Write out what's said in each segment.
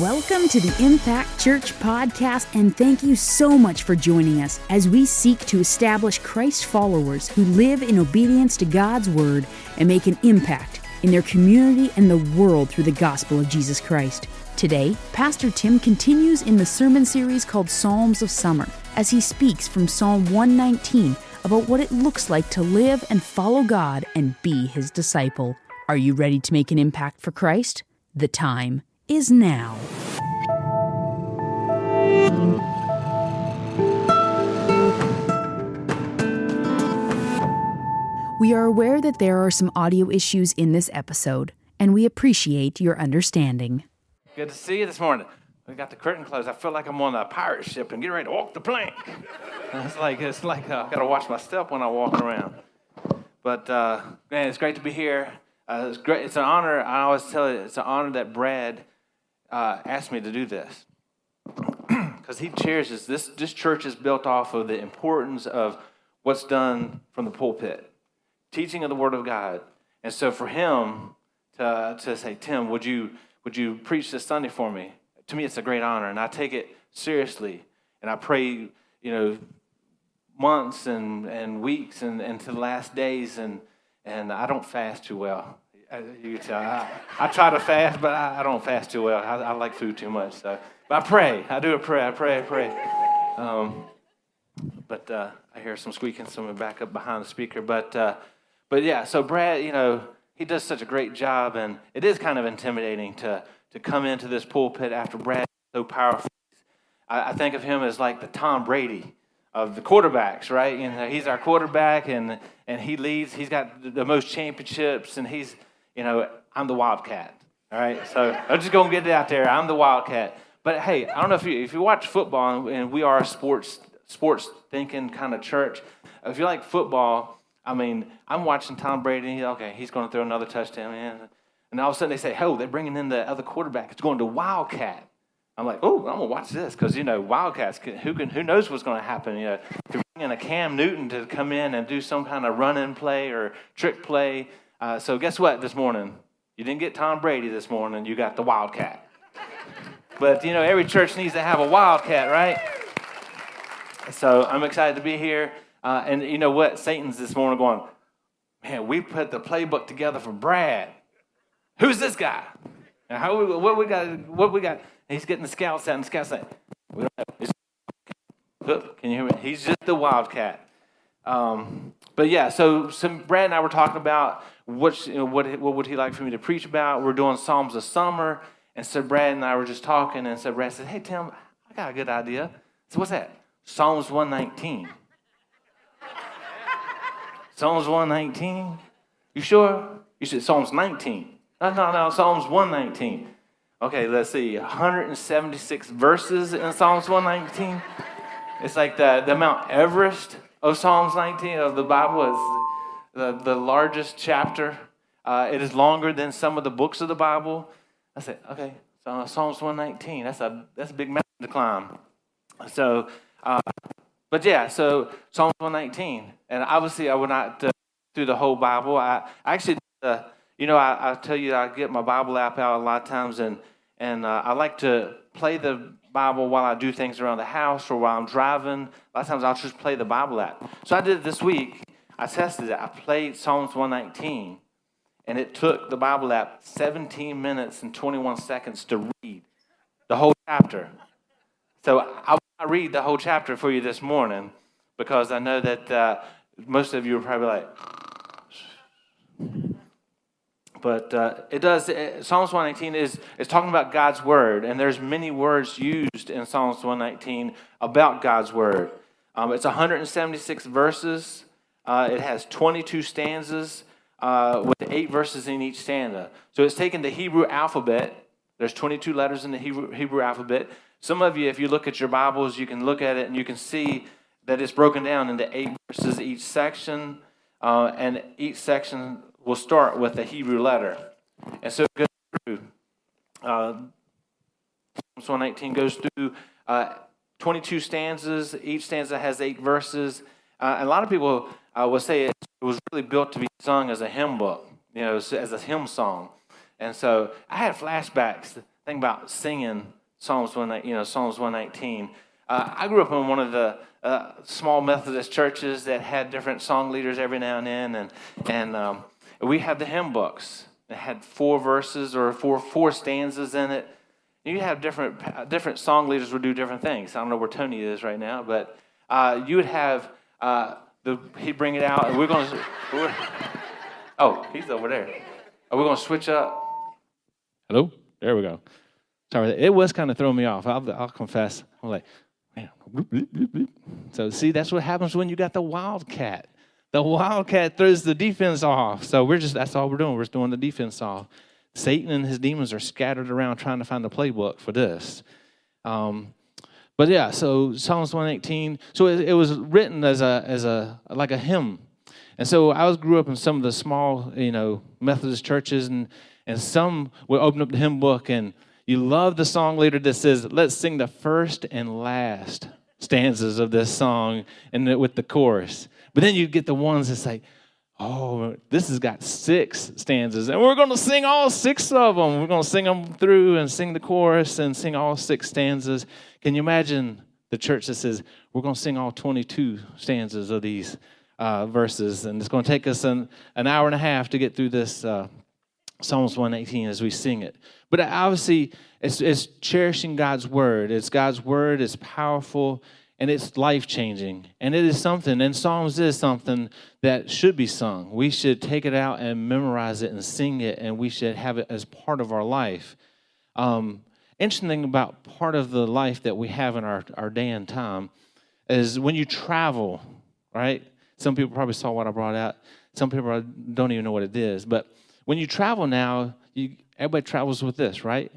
Welcome to the Impact Church podcast, and thank you so much for joining us as we seek to establish Christ followers who live in obedience to God's word and make an impact in their community and the world through the gospel of Jesus Christ. Today, Pastor Tim continues in the sermon series called Psalms of Summer as he speaks from Psalm 119 about what it looks like to live and follow God and be his disciple. Are you ready to make an impact for Christ? The time is now. We are aware that there are some audio issues in this episode, and we appreciate your understanding. Good to see you this morning. We got the curtain closed. I feel like I'm on a pirate ship and getting ready to walk the plank. it's like it's like uh, I got to watch my step when I walk around. But uh, man, it's great to be here. Uh, it's great. It's an honor. I always tell you, it's an honor that Brad uh, asked me to do this because he cherishes this. This church is built off of the importance of what's done from the pulpit, teaching of the Word of God. And so for him to to say, Tim, would you would you preach this Sunday for me? To me, it's a great honor, and I take it seriously. And I pray, you know, months and, and weeks and, and to the last days, and, and I don't fast too well. You can tell. I, I try to fast, but I, I don't fast too well. I, I, like food too much. So, but I pray. I do a prayer. I pray. I pray. Um, but uh, I hear some squeaking, some back up behind the speaker. But uh, but yeah. So Brad, you know, he does such a great job, and it is kind of intimidating to to come into this pulpit after Brad so powerful. I, I think of him as like the Tom Brady of the quarterbacks, right? You know, he's our quarterback, and and he leads. He's got the most championships, and he's, you know, I'm the Wildcat. All right, so I'm just gonna get it out there. I'm the Wildcat. But hey, I don't know if you if you watch football, and we are a sports sports thinking kind of church. If you like football, I mean, I'm watching Tom Brady. Okay, he's to throw another touchdown. Man. And all of a sudden they say, oh, they're bringing in the other quarterback. It's going to Wildcat. I'm like, oh, I'm gonna watch this because you know Wildcats. Who can? Who knows what's to happen? You know, you're bringing in a Cam Newton to come in and do some kind of run-in play or trick play. Uh, so guess what? This morning, you didn't get Tom Brady this morning. You got the Wildcat. but you know, every church needs to have a Wildcat, right? So I'm excited to be here. Uh, and you know what? Satan's this morning going, man, we put the playbook together for Brad. Who's this guy? Now, how we, what we got? What we got? He's getting the scouts out, and the scouts saying, "We don't know." can you hear me? He's just the wildcat. Um, but yeah, so some Brad and I were talking about what you know, what what would he like for me to preach about? We're doing Psalms of Summer, and so Brad and I were just talking, and so Brad said, "Hey Tim, I got a good idea." So what's that? Psalms one nineteen. Psalms one nineteen. You sure? You said Psalms nineteen. No, no, no, Psalms 119. Okay, let's see. 176 verses in Psalms 119. It's like the, the Mount Everest of Psalms 19 of the Bible is the, the largest chapter. Uh, it is longer than some of the books of the Bible. I said, okay, so Psalms 119. That's a that's a big mountain to climb. So, uh, but yeah, so Psalms 119, and obviously I would not uh, do the whole Bible. I, I actually uh, you know, I, I, tell you, I get my Bible app out a lot of times, and and uh, I like to play the Bible while I do things around the house or while I'm driving. A lot of times I'll just play the Bible app. So I did it this week. I tested it. I played Psalms 119, and it took the Bible app 17 minutes and 21 seconds to read the whole chapter. So I will read the whole chapter for you this morning because I know that uh, most of you are probably like, but uh, it does it, psalms 119 is, is talking about god's word and there's many words used in psalms 119 about god's word um, it's 176 verses uh, it has 22 stanzas uh, with eight verses in each stanza so it's taken the hebrew alphabet there's 22 letters in the hebrew, hebrew alphabet some of you if you look at your bibles you can look at it and you can see that it's broken down into eight verses each section uh, and each section will start with a Hebrew letter. And so it goes through. Uh, Psalms 119 goes through uh, 22 stanzas. Each stanza has eight verses. Uh, a lot of people uh, would say it was really built to be sung as a hymn book, you know, as a hymn song. And so I had flashbacks think about singing Psalms one, you know, Psalms 119. Uh, I grew up in one of the uh, small Methodist churches that had different song leaders every now and then, and and um, we had the hymn books. It had four verses or four four stanzas in it. You have different different song leaders would do different things. I don't know where Tony is right now, but uh, you would have uh, the he'd bring it out, and we're going to. Oh, he's over there. Are we going to switch up? Hello. There we go. Sorry, it was kind of throwing me off. I'll, I'll confess. I'm like, man. So see, that's what happens when you got the wildcat. The wildcat throws the defense off. So we're just that's all we're doing. We're just doing the defense off. Satan and his demons are scattered around trying to find the playbook for this. Um, but yeah, so Psalms 118. So it, it, was written as a as a like a hymn, and so I was grew up in some of the small you know Methodist churches, and and some would open up the hymn book and you love the song leader that says, "Let's sing the first and last stanzas of this song," and with the chorus. But then you get the ones that say, oh, this has got six stanzas, and we're going to sing all six of them. We're going to sing them through and sing the chorus and sing all six stanzas. Can you imagine the church that says, we're going to sing all 22 stanzas of these uh, verses, and it's going to take us an, an hour and a half to get through this uh, Psalms 118 as we sing it. But obviously, it's, it's cherishing God's word. It's God's word, it's powerful, and it's life changing. And it is something, and Psalms is something that should be sung. We should take it out and memorize it and sing it, and we should have it as part of our life. Um, interesting thing about part of the life that we have in our, our day and time is when you travel, right? Some people probably saw what I brought out. Some people don't even know what it is. But when you travel now, you, everybody travels with this, right?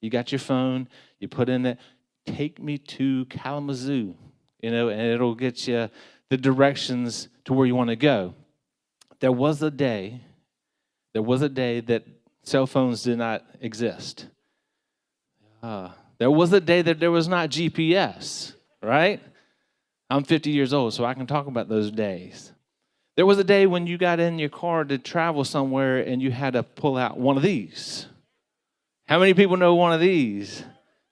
You got your phone, you put in it, take me to Kalamazoo you know, and it'll get you the directions to where you want to go. There was a day, there was a day that cell phones did not exist. Uh, there was a day that there was not GPS, right? I'm 50 years old, so I can talk about those days. There was a day when you got in your car to travel somewhere and you had to pull out one of these. How many people know one of these?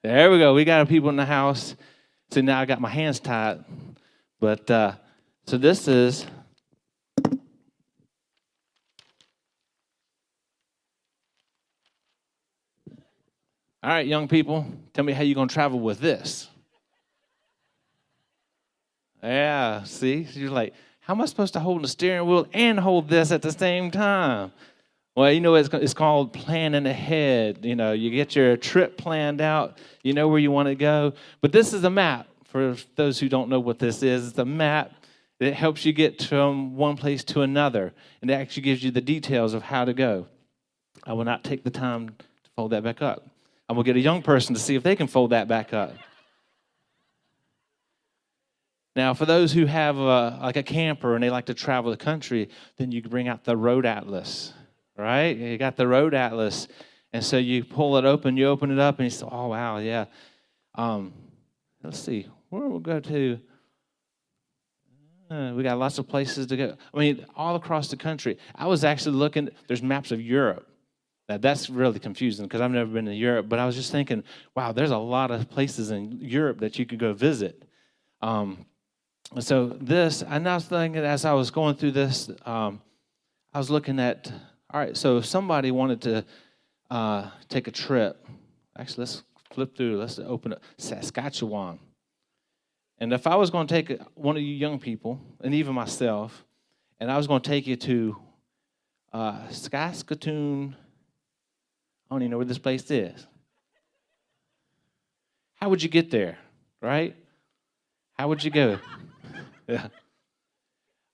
There we go. We got people in the house See, now I got my hands tied. But uh, so this is. All right, young people, tell me how you're going to travel with this. Yeah, see? You're like, how am I supposed to hold the steering wheel and hold this at the same time? Well, you know, it's, it's called planning ahead. You know, you get your trip planned out, you know where you want to go. But this is a map. For those who don't know what this is, it's a map that helps you get from one place to another. And it actually gives you the details of how to go. I will not take the time to fold that back up. I will get a young person to see if they can fold that back up. Now, for those who have a, like a camper and they like to travel the country, then you can bring out the road atlas right? You got the road atlas. And so you pull it open, you open it up, and you say, oh, wow, yeah. Um, let's see, where we'll go to. Uh, we got lots of places to go. I mean, all across the country. I was actually looking, there's maps of Europe. Now, that's really confusing because I've never been to Europe, but I was just thinking, wow, there's a lot of places in Europe that you could go visit. Um, so, this, and I was thinking as I was going through this, um, I was looking at all right, so if somebody wanted to uh, take a trip, actually, let's flip through, let's open up Saskatchewan. And if I was going to take one of you young people, and even myself, and I was going to take you to uh, Saskatoon, I don't even know where this place is. How would you get there, right? How would you go? yeah.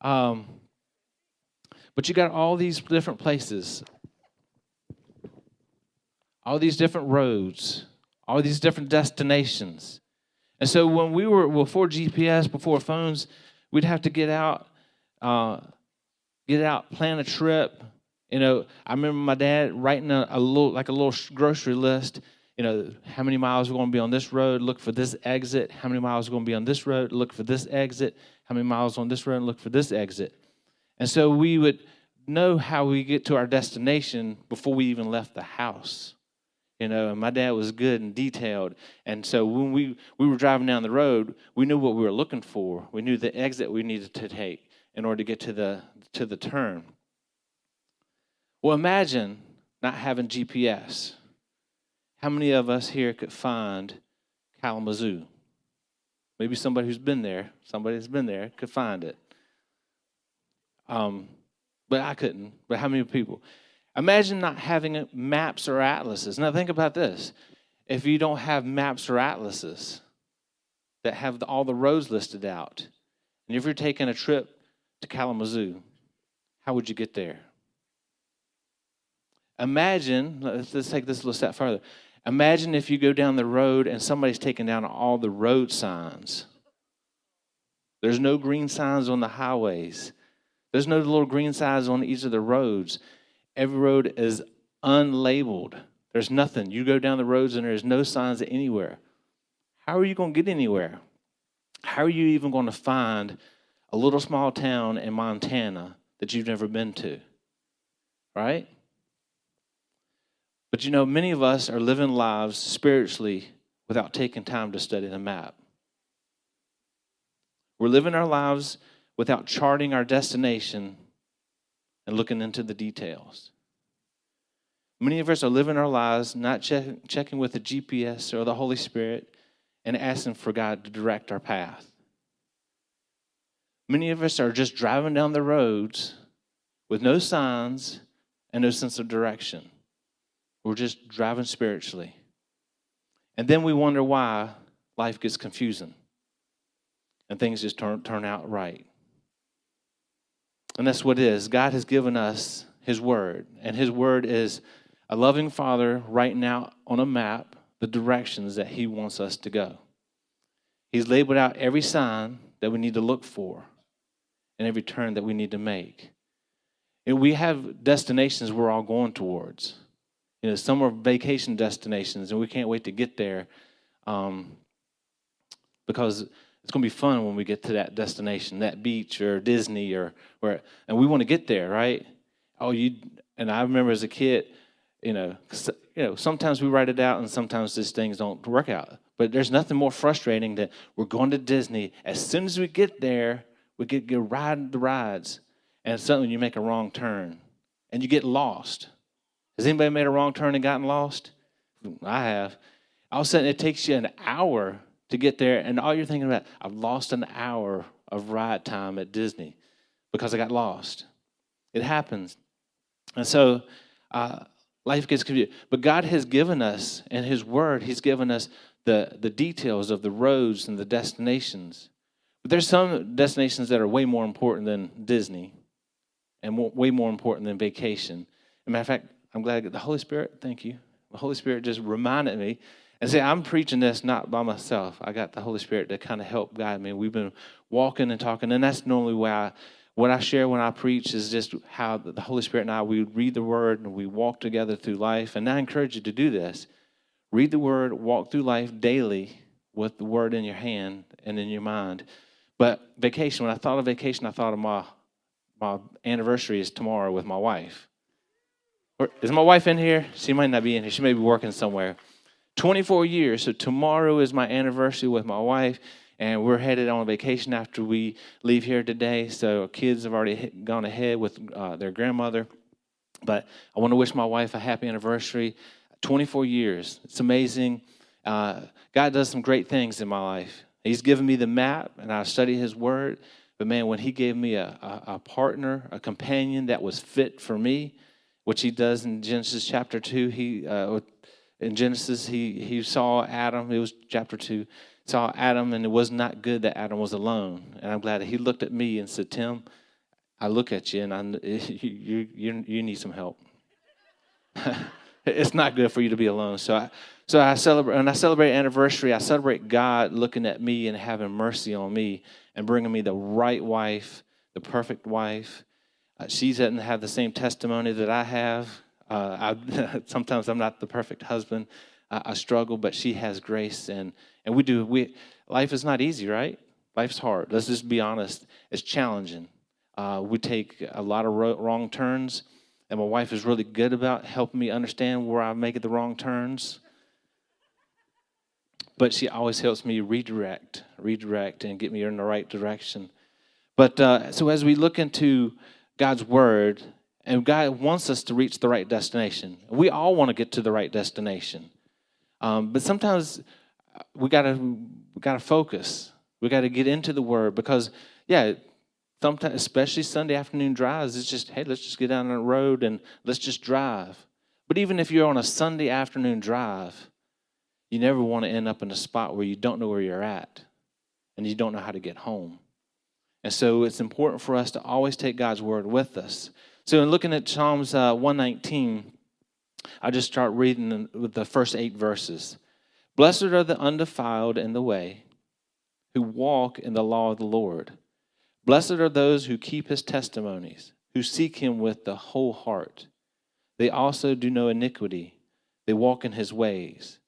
Um, but you got all these different places, all these different roads, all these different destinations. And so when we were before GPS, before phones, we'd have to get out, uh, get out, plan a trip. You know, I remember my dad writing a, a little, like a little grocery list. You know, how many miles we're going to be on this road? Look for this exit. How many miles we're going to be on this road? Look for this exit. How many miles on this road? Look for this exit. And so we would know how we get to our destination before we even left the house. you know, and my dad was good and detailed. And so when we, we were driving down the road, we knew what we were looking for. We knew the exit we needed to take in order to get to the, to the turn. Well, imagine not having GPS. How many of us here could find Kalamazoo? Maybe somebody who's been there, somebody who's been there could find it. Um, but I couldn't. But how many people? Imagine not having maps or atlases. Now, think about this. If you don't have maps or atlases that have the, all the roads listed out, and if you're taking a trip to Kalamazoo, how would you get there? Imagine, let's, let's take this a little step further. Imagine if you go down the road and somebody's taking down all the road signs. There's no green signs on the highways. There's no little green signs on each of the roads. Every road is unlabeled. There's nothing. You go down the roads and there's no signs anywhere. How are you going to get anywhere? How are you even going to find a little small town in Montana that you've never been to? Right? But you know, many of us are living lives spiritually without taking time to study the map. We're living our lives without charting our destination and looking into the details. Many of us are living our lives not check, checking with the GPS or the Holy Spirit and asking for God to direct our path. Many of us are just driving down the roads with no signs and no sense of direction. We're just driving spiritually. And then we wonder why life gets confusing and things just turn, turn out right. And that's what it is. God has given us His Word, and His Word is a loving Father writing out on a map the directions that He wants us to go. He's labeled out every sign that we need to look for and every turn that we need to make. And we have destinations we're all going towards. You know, some are vacation destinations, and we can't wait to get there um, because it's going to be fun when we get to that destination, that beach or Disney or where, and we want to get there, right? Oh, you and I remember as a kid, you know, you know, sometimes we write it out, and sometimes these things don't work out. But there's nothing more frustrating than we're going to Disney. As soon as we get there, we get get ride the rides, and suddenly you make a wrong turn, and you get lost. Has anybody made a wrong turn and gotten lost? I have. All of a sudden, it takes you an hour to get there, and all you're thinking about, I've lost an hour of ride time at Disney because I got lost. It happens. And so uh, life gets confused. But God has given us, in His Word, He's given us the, the details of the roads and the destinations. But there's some destinations that are way more important than Disney and way more important than vacation. As a matter of fact, I'm glad I get the Holy Spirit. Thank you. The Holy Spirit just reminded me and see, I'm preaching this not by myself. I got the Holy Spirit to kind of help guide me. We've been walking and talking, and that's normally why I, what I share when I preach is just how the Holy Spirit and I we read the Word and we walk together through life. And I encourage you to do this: read the Word, walk through life daily with the Word in your hand and in your mind. But vacation, when I thought of vacation, I thought of my my anniversary is tomorrow with my wife. Is my wife in here? She might not be in here. She may be working somewhere. 24 years. So tomorrow is my anniversary with my wife, and we're headed on a vacation after we leave here today. So kids have already gone ahead with uh, their grandmother. But I want to wish my wife a happy anniversary. 24 years. It's amazing. Uh, God does some great things in my life. He's given me the map, and I study His Word. But man, when He gave me a, a, a partner, a companion that was fit for me, which He does in Genesis chapter 2, He uh, in Genesis, he, he saw Adam, it was chapter 2, saw Adam, and it was not good that Adam was alone. And I'm glad that he looked at me and said, Tim, I look at you and I, you, you, you need some help. it's not good for you to be alone. So I, so I celebrate, and I celebrate anniversary, I celebrate God looking at me and having mercy on me and bringing me the right wife, the perfect wife. Uh, she doesn't have the same testimony that I have. Uh, I, sometimes I'm not the perfect husband. I, I, struggle, but she has grace, and and we do. We life is not easy, right? Life's hard. Let's just be honest. It's challenging. Uh, we take a lot of ro- wrong turns, and my wife is really good about helping me understand where I make the wrong turns. But she always helps me redirect, redirect, and get me in the right direction. But uh, so as we look into God's word, and God wants us to reach the right destination. We all want to get to the right destination, um, but sometimes we gotta we gotta focus. We gotta get into the word because yeah, sometimes especially Sunday afternoon drives, it's just hey, let's just get down on the road and let's just drive. But even if you're on a Sunday afternoon drive, you never want to end up in a spot where you don't know where you're at and you don't know how to get home. And so it's important for us to always take God's word with us. So in looking at Psalms uh, 119, I just start reading with the first eight verses. Blessed are the undefiled in the way, who walk in the law of the Lord. Blessed are those who keep his testimonies, who seek him with the whole heart. They also do no iniquity, they walk in his ways.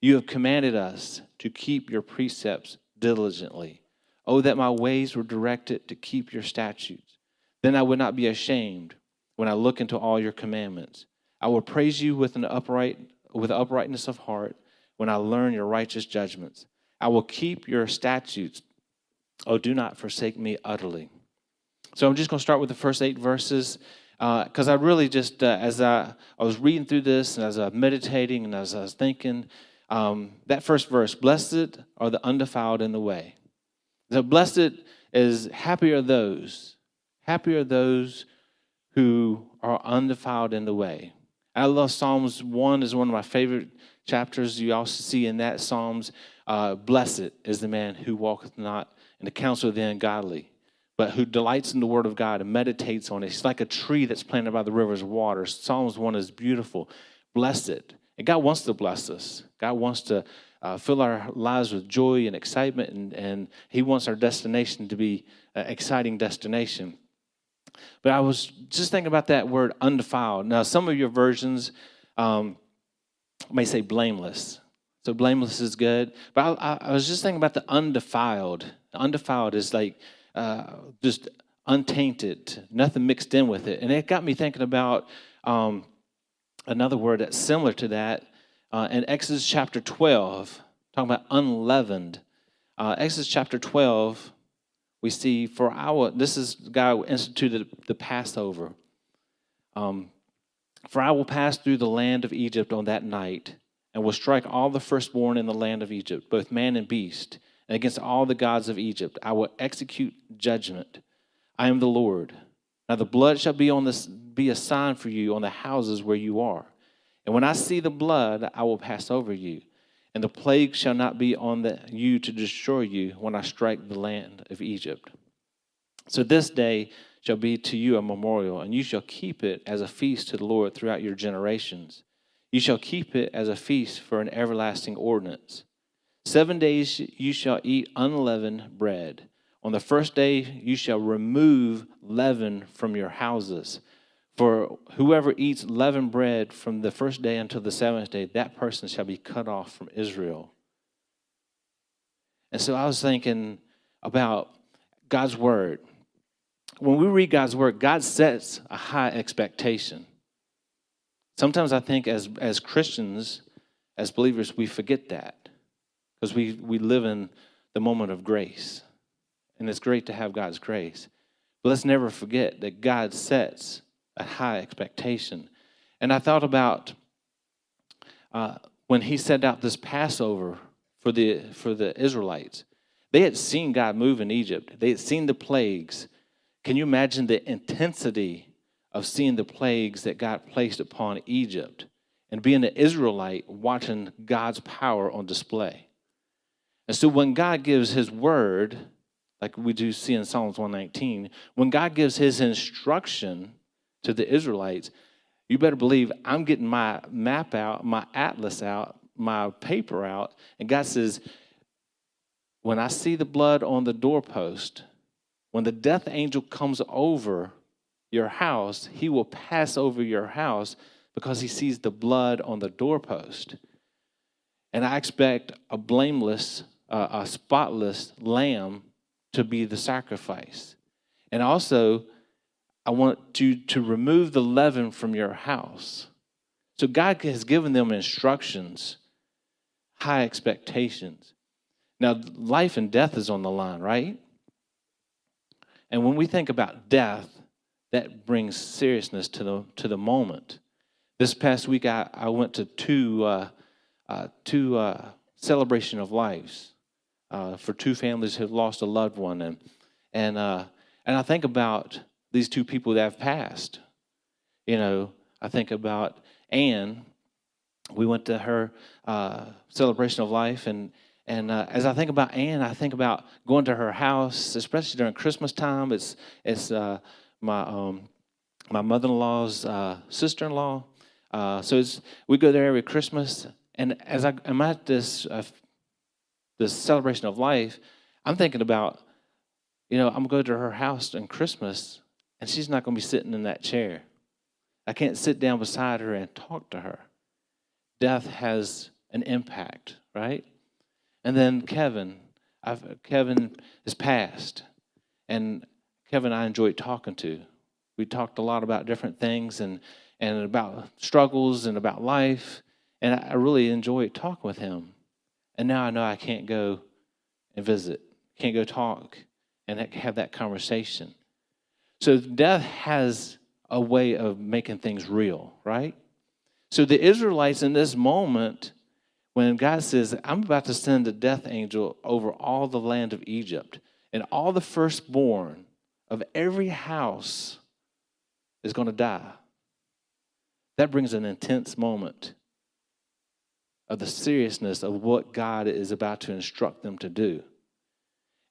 You have commanded us to keep your precepts diligently. Oh, that my ways were directed to keep your statutes. Then I would not be ashamed when I look into all your commandments. I will praise you with an upright with uprightness of heart when I learn your righteous judgments. I will keep your statutes. Oh, do not forsake me utterly. So I'm just going to start with the first eight verses because uh, I really just, uh, as I, I was reading through this and as I was meditating and as I was thinking, um, that first verse, blessed are the undefiled in the way. So blessed is happy are those, happy are those who are undefiled in the way. I love Psalms 1 is one of my favorite chapters. You also see in that Psalms, uh, blessed is the man who walketh not in the counsel of the ungodly, but who delights in the word of God and meditates on it. He's like a tree that's planted by the rivers water. Psalms 1 is beautiful. Blessed. And God wants to bless us. God wants to uh, fill our lives with joy and excitement, and, and He wants our destination to be an exciting destination. But I was just thinking about that word undefiled. Now, some of your versions um, may say blameless. So blameless is good. But I, I, was just thinking about the undefiled. Undefiled is like uh, just untainted, nothing mixed in with it. And it got me thinking about um, another word that's similar to that uh, in Exodus chapter 12, talking about unleavened. Uh, Exodus chapter 12, we see for our, this is God instituted the Passover. Um, for I will pass through the land of Egypt on that night, and will strike all the firstborn in the land of Egypt, both man and beast, and against all the gods of Egypt. I will execute judgment. I am the Lord. Now the blood shall be on this be a sign for you on the houses where you are. And when I see the blood, I will pass over you, and the plague shall not be on the, you to destroy you when I strike the land of Egypt. So this day shall be to you a memorial, and you shall keep it as a feast to the Lord throughout your generations. You shall keep it as a feast for an everlasting ordinance. Seven days you shall eat unleavened bread. On the first day you shall remove leaven from your houses. For whoever eats leavened bread from the first day until the seventh day, that person shall be cut off from Israel. And so I was thinking about God's word. When we read God's word, God sets a high expectation. Sometimes I think as, as Christians, as believers, we forget that because we, we live in the moment of grace. And it's great to have God's grace. But let's never forget that God sets a high expectation. And I thought about uh, when he set out this Passover for the, for the Israelites. They had seen God move in Egypt, they had seen the plagues. Can you imagine the intensity of seeing the plagues that God placed upon Egypt and being an Israelite watching God's power on display? And so when God gives his word, like we do see in Psalms 119, when God gives his instruction, to the Israelites, you better believe I'm getting my map out, my atlas out, my paper out. And God says, when I see the blood on the doorpost, when the death angel comes over your house, he will pass over your house because he sees the blood on the doorpost. And I expect a blameless, uh, a spotless lamb to be the sacrifice. And also, I want you to remove the leaven from your house. So God has given them instructions, high expectations. Now, life and death is on the line, right? And when we think about death, that brings seriousness to the to the moment. This past week, I, I went to two uh, uh, two uh, celebration of lives uh, for two families who lost a loved one, and and uh, and I think about these two people that have passed. You know, I think about Anne. We went to her uh, celebration of life, and and uh, as I think about Anne, I think about going to her house, especially during Christmas time. It's it's uh, my um, my mother-in-law's uh, sister-in-law. Uh, so it's we go there every Christmas, and as I am at this uh, this celebration of life, I'm thinking about, you know, I'm going to to her house on Christmas, and she's not going to be sitting in that chair. I can't sit down beside her and talk to her. Death has an impact, right? And then Kevin, I've, Kevin is passed, and Kevin I enjoyed talking to. We talked a lot about different things and and about struggles and about life, and I really enjoyed talking with him. And now I know I can't go and visit, can't go talk and have that conversation. So death has a way of making things real, right? So the Israelites in this moment, when God says, I'm about to send a death angel over all the land of Egypt, and all the firstborn of every house is going to die. That brings an intense moment of the seriousness of what God is about to instruct them to do.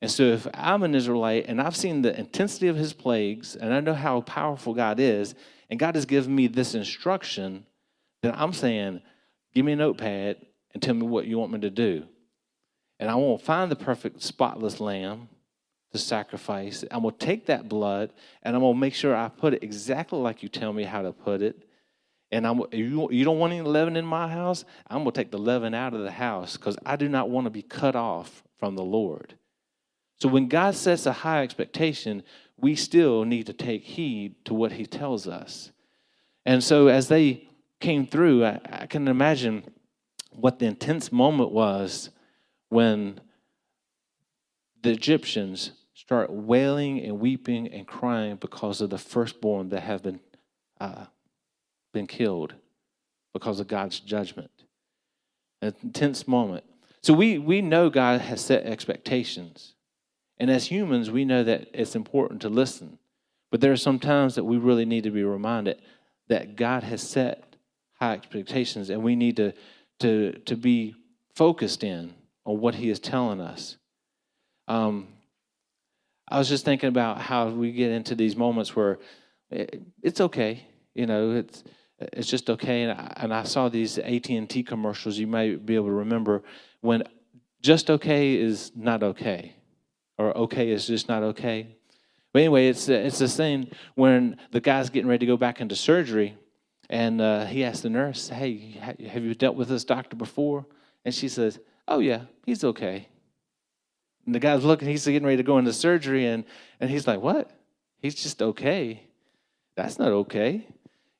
And so, if I'm an Israelite and I've seen the intensity of his plagues and I know how powerful God is, and God has given me this instruction, then I'm saying, give me a notepad and tell me what you want me to do. And I won't find the perfect spotless lamb to sacrifice. I'm going to take that blood and I'm going to make sure I put it exactly like you tell me how to put it. And I'm, you, you don't want any leaven in my house? I'm going to take the leaven out of the house because I do not want to be cut off from the Lord. So when God sets a high expectation, we still need to take heed to what he tells us. And so as they came through, I, I can imagine what the intense moment was when the Egyptians start wailing and weeping and crying because of the firstborn that have been, uh, been killed because of God's judgment. An intense moment. So we, we know God has set expectations. And as humans, we know that it's important to listen. But there are some times that we really need to be reminded that God has set high expectations and we need to, to, to be focused in on what He is telling us. Um, I was just thinking about how we get into these moments where it, it's okay, you know, it's it's just okay. And I, and I saw these AT and T commercials. You may be able to remember when just okay is not okay or okay is just not okay. But anyway, it's it's the same when the guy's getting ready to go back into surgery, and uh, he asks the nurse, "Hey, have you dealt with this doctor before?" And she says, "Oh yeah, he's okay." And the guy's looking; he's getting ready to go into surgery, and and he's like, "What? He's just okay? That's not okay."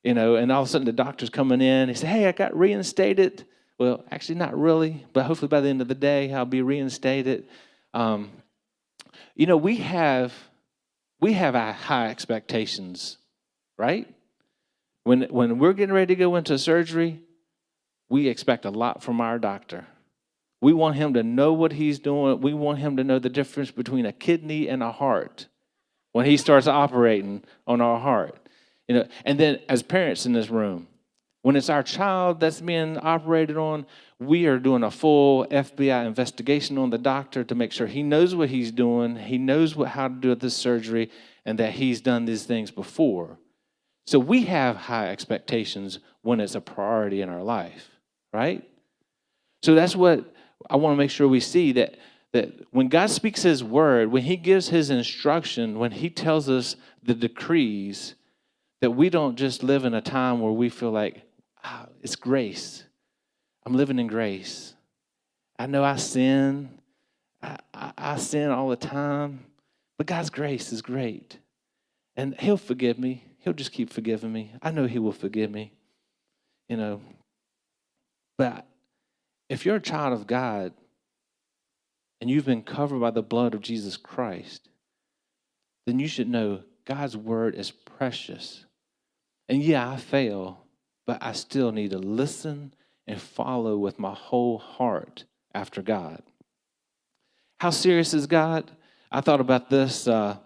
You know, and all of a sudden the doctor's coming in. He said, "Hey, I got reinstated." Well, actually, not really, but hopefully by the end of the day, I'll be reinstated. Um, you know, we have we have our high expectations, right? When when we're getting ready to go into surgery, we expect a lot from our doctor. We want him to know what he's doing. We want him to know the difference between a kidney and a heart when he starts operating on our heart. You know, and then as parents in this room, when it's our child that's being operated on, we are doing a full FBI investigation on the doctor to make sure he knows what he's doing, he knows what, how to do this surgery, and that he's done these things before. So we have high expectations when it's a priority in our life, right? So that's what I want to make sure we see that that when God speaks his word, when he gives his instruction, when he tells us the decrees, that we don't just live in a time where we feel like it's grace. I'm living in grace. I know I sin. I, I, I sin all the time, but God's grace is great. And he'll forgive me. He'll just keep forgiving me. I know he will forgive me. You know. But if you're a child of God and you've been covered by the blood of Jesus Christ, then you should know God's word is precious. And yeah, I fail, but I still need to listen and follow with my whole heart after God. How serious is God? I thought about this uh,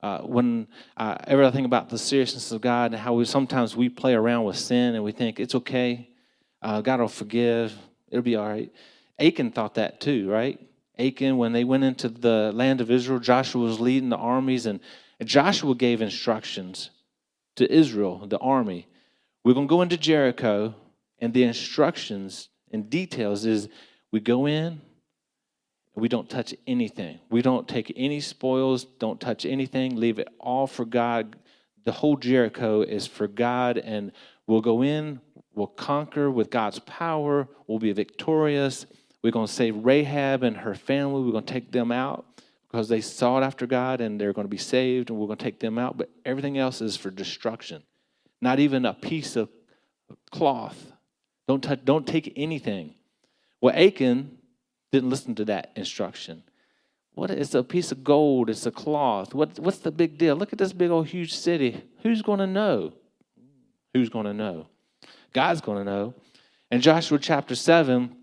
uh, when I ever think about the seriousness of God and how we sometimes we play around with sin and we think it's okay, uh, God will forgive, it'll be all right. Achan thought that too, right? Achan, when they went into the land of Israel, Joshua was leading the armies, and Joshua gave instructions to Israel, the army. We're going to go into Jericho, and the instructions and details is we go in, we don't touch anything. We don't take any spoils, don't touch anything, leave it all for God. The whole Jericho is for God, and we'll go in, we'll conquer with God's power, we'll be victorious. We're going to save Rahab and her family. We're going to take them out because they sought after God and they're going to be saved, and we're going to take them out. But everything else is for destruction. Not even a piece of cloth. Don't, touch, don't take anything. Well, Achan didn't listen to that instruction. What it's a piece of gold, it's a cloth. What, what's the big deal? Look at this big old huge city. Who's going to know? Who's going to know? God's going to know. In Joshua chapter 7,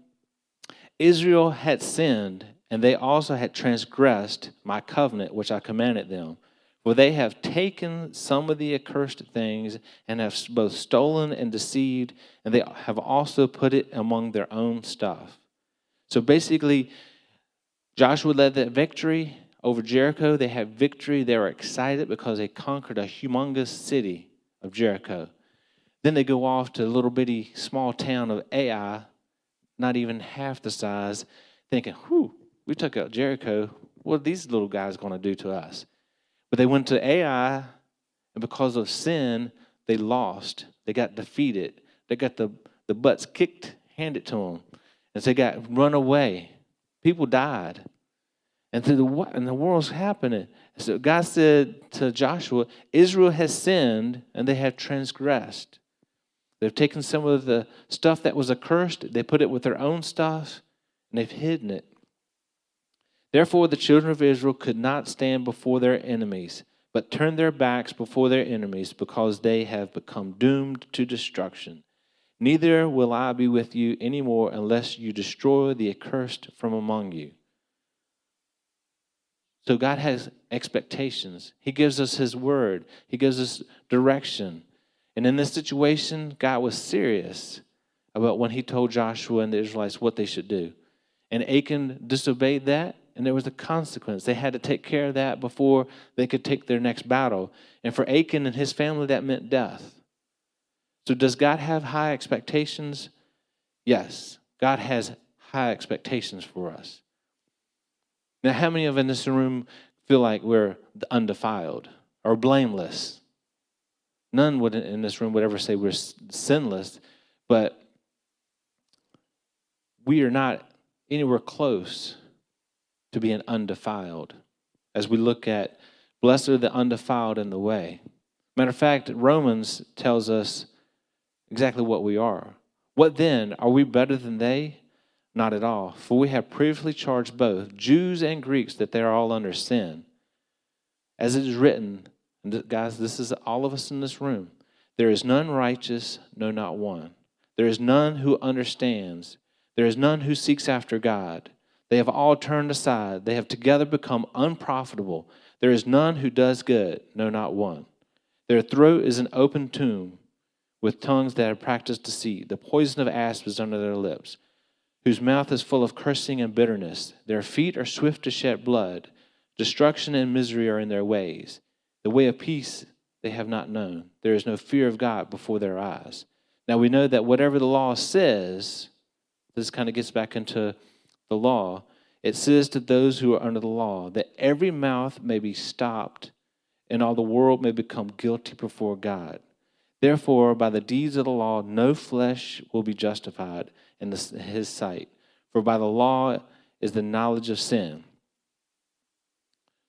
Israel had sinned, and they also had transgressed my covenant which I commanded them. For they have taken some of the accursed things and have both stolen and deceived, and they have also put it among their own stuff. So basically, Joshua led that victory over Jericho. They had victory. They were excited because they conquered a humongous city of Jericho. Then they go off to a little bitty small town of Ai, not even half the size, thinking, whew, we took out Jericho. What are these little guys going to do to us? But they went to Ai, and because of sin, they lost. They got defeated. They got the, the butts kicked, handed to them. And so they got run away. People died. And, through the, and the world's happening. So God said to Joshua, Israel has sinned and they have transgressed. They've taken some of the stuff that was accursed, they put it with their own stuff, and they've hidden it. Therefore, the children of Israel could not stand before their enemies, but turned their backs before their enemies because they have become doomed to destruction. Neither will I be with you any more unless you destroy the accursed from among you. So God has expectations. He gives us His word, He gives us direction. And in this situation, God was serious about when he told Joshua and the Israelites what they should do. And Achan disobeyed that, and there was a consequence. They had to take care of that before they could take their next battle. And for Achan and his family, that meant death. So, does God have high expectations? Yes, God has high expectations for us. Now, how many of us in this room feel like we're undefiled or blameless? None would in this room would ever say we're sinless, but we are not anywhere close to being undefiled. As we look at blessed are the undefiled in the way. Matter of fact, Romans tells us exactly what we are. What then? Are we better than they? Not at all. For we have previously charged both Jews and Greeks that they are all under sin. As it is written, guys, this is all of us in this room. There is none righteous, no, not one. There is none who understands. There is none who seeks after God. They have all turned aside. They have together become unprofitable. There is none who does good, no, not one. Their throat is an open tomb with tongues that have practiced deceit. The poison of asp is under their lips, whose mouth is full of cursing and bitterness. Their feet are swift to shed blood. Destruction and misery are in their ways. The way of peace they have not known. There is no fear of God before their eyes. Now we know that whatever the law says, this kind of gets back into the law. It says to those who are under the law that every mouth may be stopped and all the world may become guilty before God. Therefore, by the deeds of the law, no flesh will be justified in his sight. For by the law is the knowledge of sin.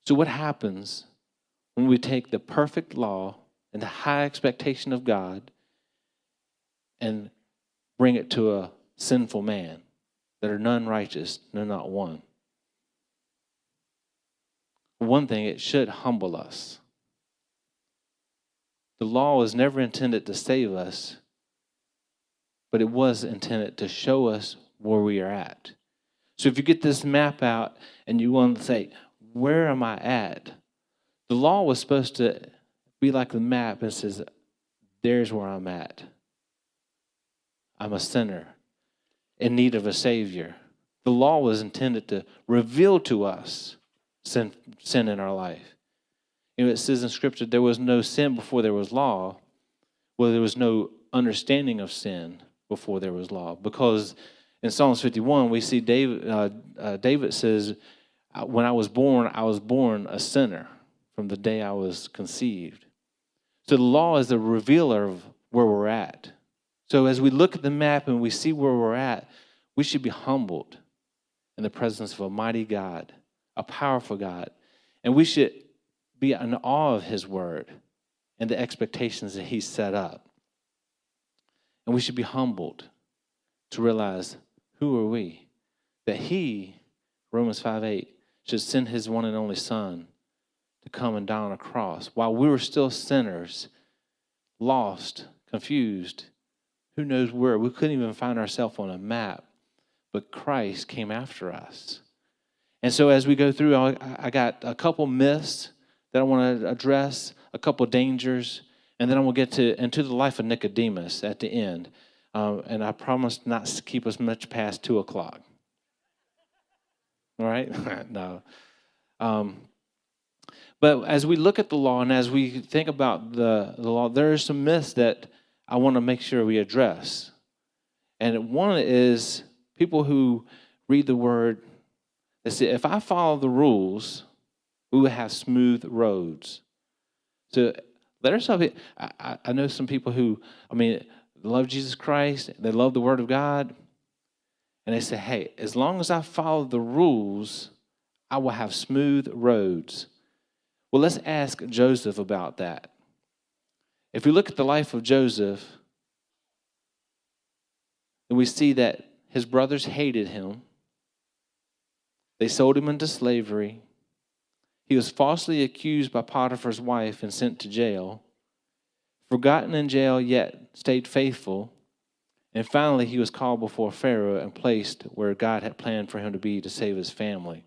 So, what happens when we take the perfect law and the high expectation of God and bring it to a sinful man that are none righteous, no, not one. One thing, it should humble us. The law was never intended to save us, but it was intended to show us where we are at. So if you get this map out and you want to say, Where am I at? The law was supposed to be like the map and says, There's where I'm at. I'm a sinner in need of a Savior. The law was intended to reveal to us sin, sin in our life. You know, it says in Scripture, there was no sin before there was law. Well, there was no understanding of sin before there was law. Because in Psalms 51, we see David, uh, uh, David says, When I was born, I was born a sinner from the day I was conceived. So the law is the revealer of where we're at. So as we look at the map and we see where we're at, we should be humbled in the presence of a mighty God, a powerful God. And we should be in awe of his word and the expectations that he's set up. And we should be humbled to realize who are we? That he, Romans 5 8, should send his one and only Son to come and die on a cross while we were still sinners, lost, confused, who knows where. We couldn't even find ourselves on a map, but Christ came after us. And so as we go through, I got a couple myths that I want to address, a couple dangers, and then I will get to into the life of Nicodemus at the end. Um, and I promise not to keep us much past two o'clock. All right? no. Um, but as we look at the law and as we think about the, the law, there are some myths that I want to make sure we address. And one is people who read the word, they say, if I follow the rules, we will have smooth roads. So there's some, I, I know some people who, I mean, love Jesus Christ, they love the Word of God, and they say, hey, as long as I follow the rules, I will have smooth roads. Well, let's ask Joseph about that. If we look at the life of Joseph, then we see that his brothers hated him. They sold him into slavery. He was falsely accused by Potiphar's wife and sent to jail. Forgotten in jail, yet stayed faithful. And finally, he was called before Pharaoh and placed where God had planned for him to be to save his family.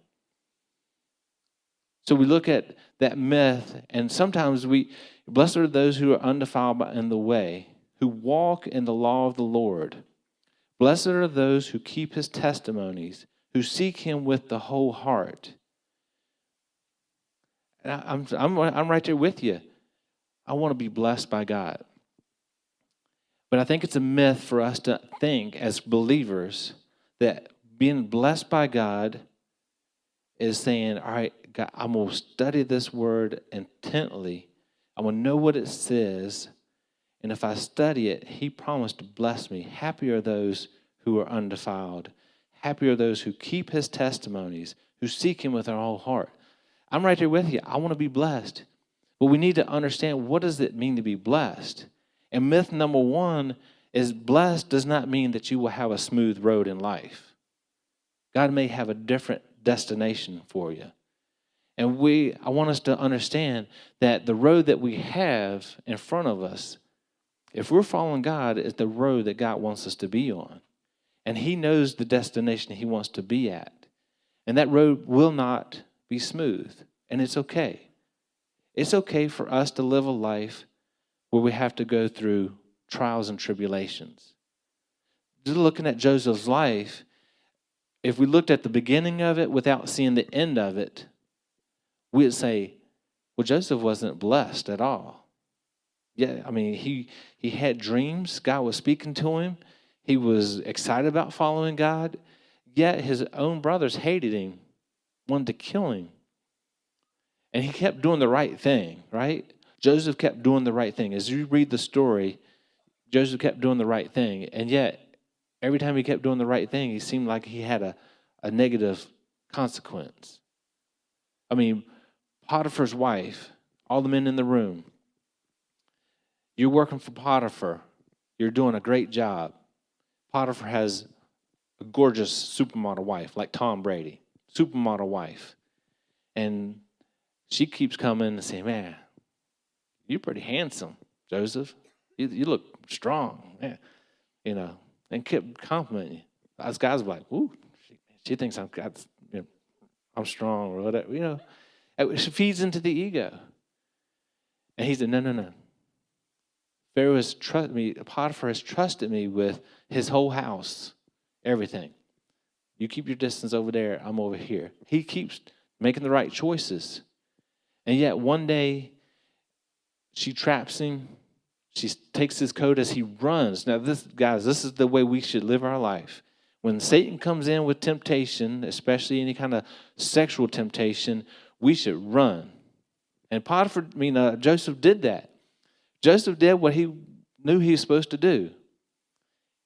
So we look at that myth, and sometimes we, blessed are those who are undefiled in the way, who walk in the law of the Lord. Blessed are those who keep his testimonies, who seek him with the whole heart. And I'm, I'm, I'm right there with you. I want to be blessed by God. But I think it's a myth for us to think as believers that being blessed by God is saying, all right, God, I'm going to study this word intently. Going to know what it says. And if I study it, He promised to bless me. Happy are those who are undefiled. Happy are those who keep His testimonies, who seek Him with their whole heart. I'm right there with you. I want to be blessed. But we need to understand what does it mean to be blessed? And myth number one is blessed does not mean that you will have a smooth road in life. God may have a different destination for you. And we I want us to understand that the road that we have in front of us, if we're following God, is the road that God wants us to be on. And He knows the destination He wants to be at. And that road will not be smooth. And it's okay. It's okay for us to live a life where we have to go through trials and tribulations. Just looking at Joseph's life, if we looked at the beginning of it without seeing the end of it, we'd say, well, Joseph wasn't blessed at all. Yeah, I mean, he he had dreams. God was speaking to him. He was excited about following God. Yet his own brothers hated him, wanted to kill him. And he kept doing the right thing, right? Joseph kept doing the right thing. As you read the story, Joseph kept doing the right thing. And yet every time he kept doing the right thing, he seemed like he had a, a negative consequence. I mean, Potiphar's wife, all the men in the room, you're working for Potiphar. You're doing a great job. Potiphar has a gorgeous supermodel wife, like Tom Brady, supermodel wife. And she keeps coming and saying, Man, you're pretty handsome, Joseph. You, you look strong. Man. You know, and kept complimenting you. Us guys were like, Ooh, she, she thinks I'm, you know, I'm strong or whatever. You know, it feeds into the ego. And he said, No, no, no. Pharaoh has trusted me, Potiphar has trusted me with his whole house, everything. You keep your distance over there, I'm over here. He keeps making the right choices. And yet one day she traps him. She takes his coat as he runs. Now, this guys, this is the way we should live our life. When Satan comes in with temptation, especially any kind of sexual temptation, we should run. And Potiphar, I mean, uh, Joseph did that. Joseph did what he knew he was supposed to do.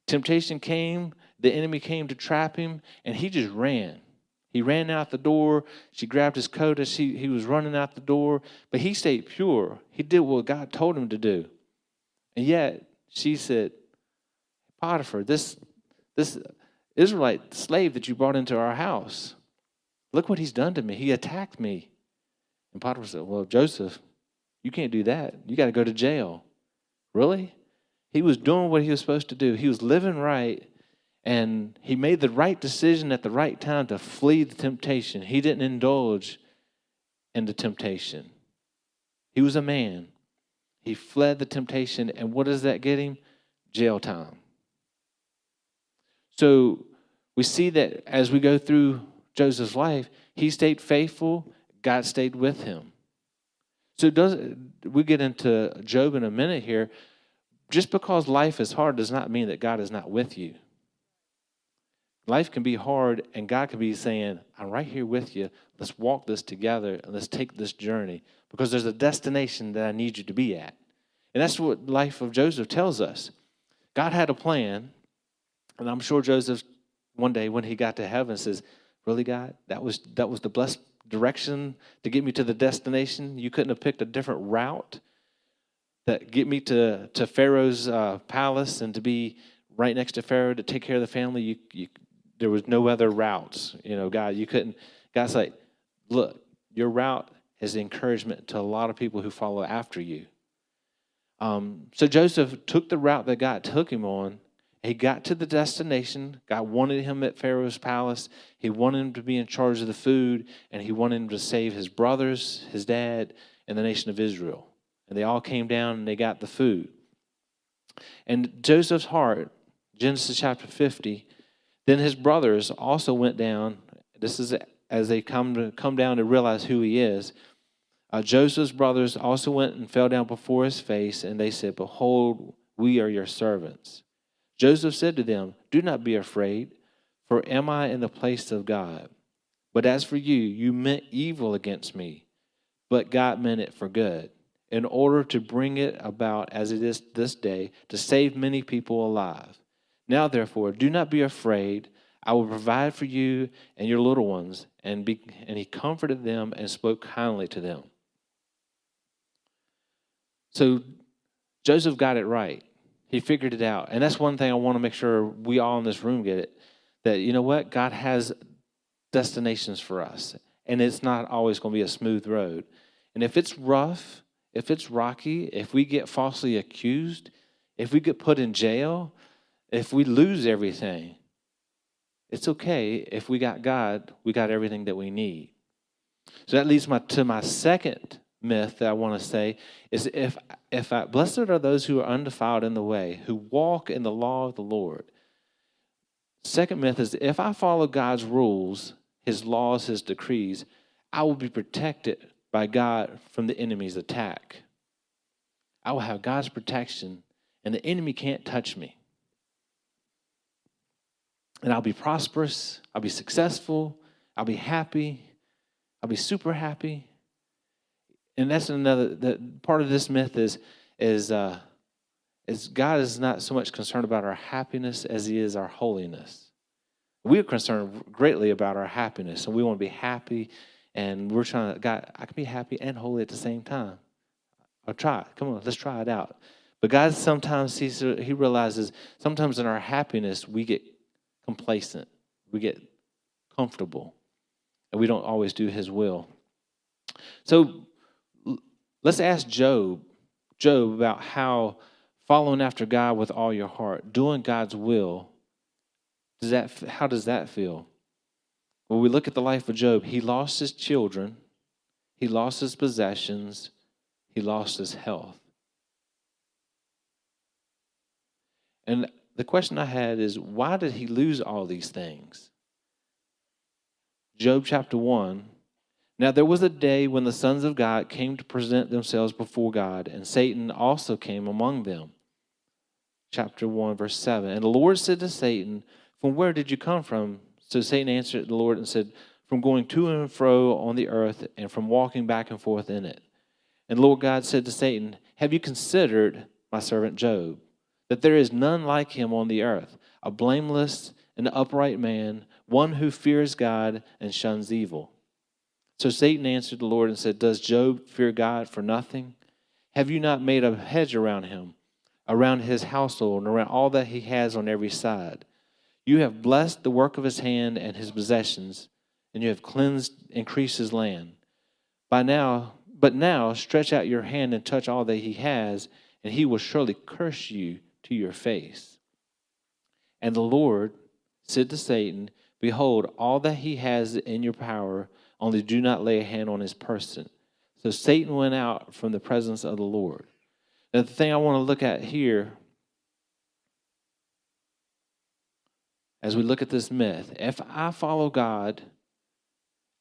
Temptation came, the enemy came to trap him, and he just ran. He ran out the door. She grabbed his coat as he, he was running out the door, but he stayed pure. He did what God told him to do. And yet, she said, Potiphar, this, this Israelite slave that you brought into our house, look what he's done to me. He attacked me. And Potiphar said, Well, Joseph, you can't do that. You got to go to jail. Really? He was doing what he was supposed to do. He was living right, and he made the right decision at the right time to flee the temptation. He didn't indulge in the temptation. He was a man. He fled the temptation, and what does that get him? Jail time. So we see that as we go through Joseph's life, he stayed faithful, God stayed with him. So does we get into Job in a minute here. Just because life is hard does not mean that God is not with you. Life can be hard, and God can be saying, I'm right here with you. Let's walk this together and let's take this journey because there's a destination that I need you to be at. And that's what life of Joseph tells us. God had a plan, and I'm sure Joseph one day when he got to heaven says, Really, God? That was that was the blessed direction to get me to the destination. You couldn't have picked a different route that get me to to Pharaoh's uh, palace and to be right next to Pharaoh to take care of the family. You, you, there was no other routes. You know, God, you couldn't. God's like, look, your route is encouragement to a lot of people who follow after you. Um, so Joseph took the route that God took him on he got to the destination. God wanted him at Pharaoh's palace. He wanted him to be in charge of the food, and he wanted him to save his brothers, his dad, and the nation of Israel. And they all came down and they got the food. And Joseph's heart, Genesis chapter 50, then his brothers also went down. This is as they come to come down to realize who he is. Uh, Joseph's brothers also went and fell down before his face, and they said, Behold, we are your servants. Joseph said to them, Do not be afraid, for am I in the place of God? But as for you, you meant evil against me, but God meant it for good, in order to bring it about as it is this day, to save many people alive. Now, therefore, do not be afraid. I will provide for you and your little ones. And, be, and he comforted them and spoke kindly to them. So Joseph got it right. He figured it out. And that's one thing I want to make sure we all in this room get it that, you know what? God has destinations for us. And it's not always going to be a smooth road. And if it's rough, if it's rocky, if we get falsely accused, if we get put in jail, if we lose everything, it's okay. If we got God, we got everything that we need. So that leads my, to my second myth that I want to say is if if I, blessed are those who are undefiled in the way, who walk in the law of the Lord. Second myth is if I follow God's rules, his laws, his decrees, I will be protected by God from the enemy's attack. I will have God's protection, and the enemy can't touch me. And I'll be prosperous, I'll be successful, I'll be happy, I'll be super happy, and that's another part of this myth is is uh, is God is not so much concerned about our happiness as He is our holiness. We are concerned greatly about our happiness, and we want to be happy, and we're trying to God. I can be happy and holy at the same time. I'll try it. Come on, let's try it out. But God sometimes sees, He realizes sometimes in our happiness we get complacent, we get comfortable, and we don't always do His will. So let's ask Job, Job about how following after God with all your heart, doing God's will, does that how does that feel? When we look at the life of Job, he lost his children, he lost his possessions, he lost his health. And the question I had is why did he lose all these things? Job chapter 1 Now there was a day when the sons of God came to present themselves before God, and Satan also came among them. Chapter 1, verse 7. And the Lord said to Satan, From where did you come from? So Satan answered the Lord and said, From going to and fro on the earth, and from walking back and forth in it. And the Lord God said to Satan, Have you considered my servant Job? that there is none like him on the earth, a blameless and upright man, one who fears God and shuns evil. So Satan answered the Lord and said, Does Job fear God for nothing? Have you not made a hedge around him, around his household, and around all that he has on every side? You have blessed the work of his hand and his possessions, and you have cleansed, increased his land. By now, but now stretch out your hand and touch all that he has, and he will surely curse you to your face. And the Lord said to Satan, Behold, all that he has in your power, only do not lay a hand on his person. So Satan went out from the presence of the Lord. Now, the thing I want to look at here, as we look at this myth, if I follow God,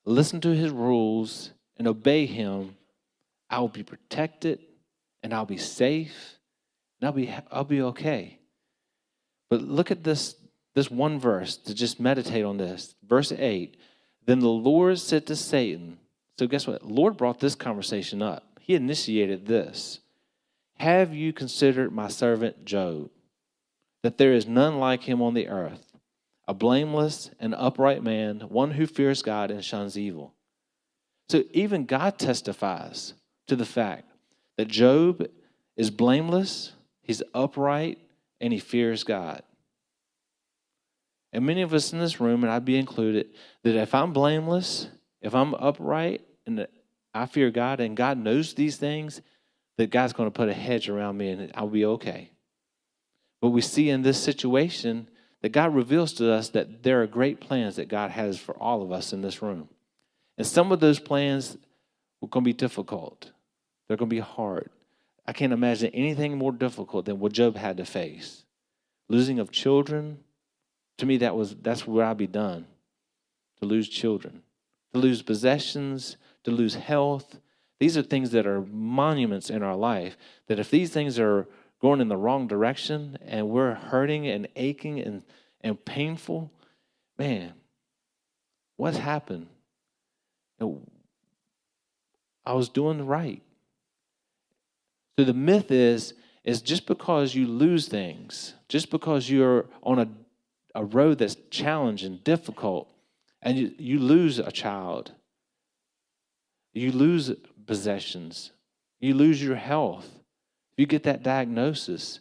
listen to his rules, and obey him, I will be protected and I'll be safe and I'll be, I'll be okay. But look at this, this one verse to just meditate on this. Verse 8 Then the Lord said to Satan, so guess what? Lord brought this conversation up. He initiated this. Have you considered my servant Job, that there is none like him on the earth, a blameless and upright man, one who fears God and shuns evil? So even God testifies to the fact that Job is blameless He's upright and he fears God. And many of us in this room, and I'd be included, that if I'm blameless, if I'm upright, and I fear God, and God knows these things, that God's going to put a hedge around me and I'll be okay. But we see in this situation that God reveals to us that there are great plans that God has for all of us in this room. And some of those plans are going to be difficult, they're going to be hard. I can't imagine anything more difficult than what Job had to face. Losing of children, to me, that was that's where I'd be done. To lose children, to lose possessions, to lose health. These are things that are monuments in our life. That if these things are going in the wrong direction and we're hurting and aching and, and painful, man, what's happened? I was doing right. So the myth is is just because you lose things, just because you're on a, a road that's challenging, difficult, and you, you lose a child, you lose possessions, you lose your health, you get that diagnosis,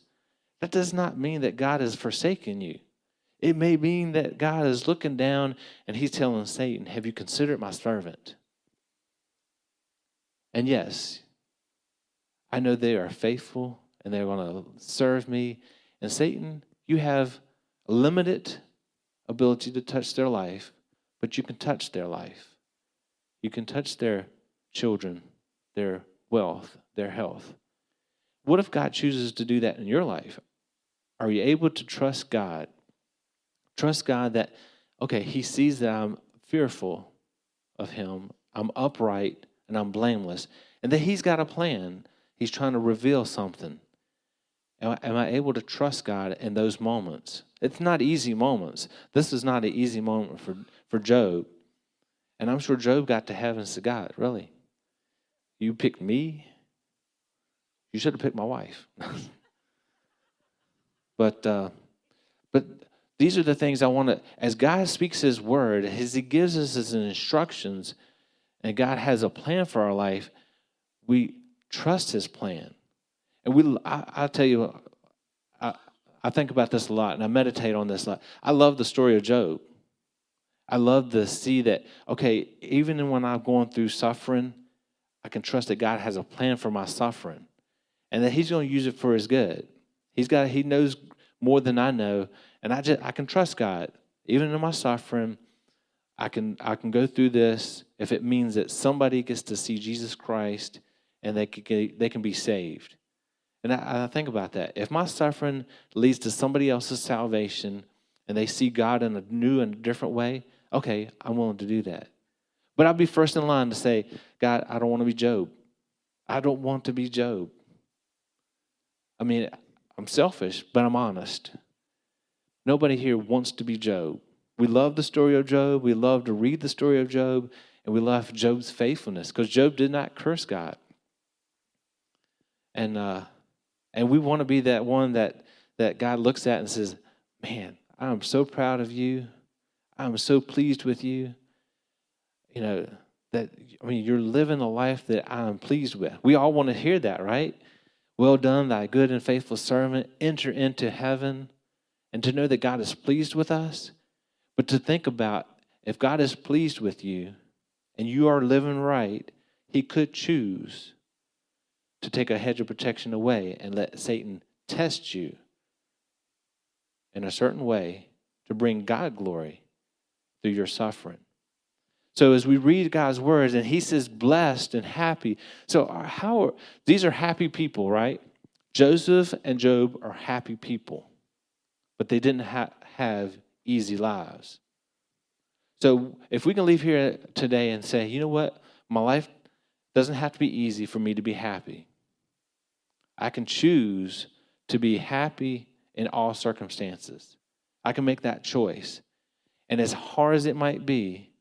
that does not mean that God has forsaken you. It may mean that God is looking down and he's telling Satan, Have you considered my servant? And yes, I know they are faithful and they're going to serve me. And Satan, you have limited ability to touch their life, but you can touch their life. You can touch their children, their wealth, their health. What if God chooses to do that in your life? Are you able to trust God? Trust God that, okay, He sees that I'm fearful of Him, I'm upright, and I'm blameless, and that He's got a plan He's trying to reveal something. Am I, able to trust God in those moments? It's not easy moments. This is not an easy moment for, for Job. And I'm sure Job got to heaven and said, God, really? You picked me? You should have picked my wife. but uh, but these are the things I want to, as God speaks His word, as He gives us His instructions, and God has a plan for our life, we trust his plan. And we, I, I tell you, I, I think about this a lot and I meditate on this a lot. I love the story of Job. I love to see that, okay, even when I'm going through suffering, I can trust that God has a plan for my suffering and that He's going to use it for His good. He's got, He knows more than I know, and I just, I can trust God. Even in my suffering, I can, I can go through this if it means that somebody gets to see Jesus Christ and they can, they can be saved. And I, I think about that. If my suffering leads to somebody else's salvation and they see God in a new and different way, okay, I'm willing to do that. But I'll be first in line to say, God, I don't want to be Job. I don't want to be Job. I mean, I'm selfish, but I'm honest. Nobody here wants to be Job. We love the story of Job. We love to read the story of Job, and we love Job's faithfulness because Job did not curse God. And uh, and we want to be that one that that God looks at and says, "Man, I'm so proud of you. I'm so pleased with you. You know, that I mean, you're living a life that I'm pleased with. We all want to hear that, right? Well done, thy good and faithful servant. Enter into heaven. And to know that God is pleased with us, but to think about if God is pleased with you and you are living right, He could choose to take a hedge of protection away and let Satan test you in a certain way to bring God glory through your suffering. So as we read God's words and he says blessed and happy. So how are, these are happy people, right? Joseph and Job are happy people. But they didn't ha- have easy lives. So if we can leave here today and say, you know what? My life doesn't have to be easy for me to be happy. I can choose to be happy in all circumstances. I can make that choice. And as hard as it might be,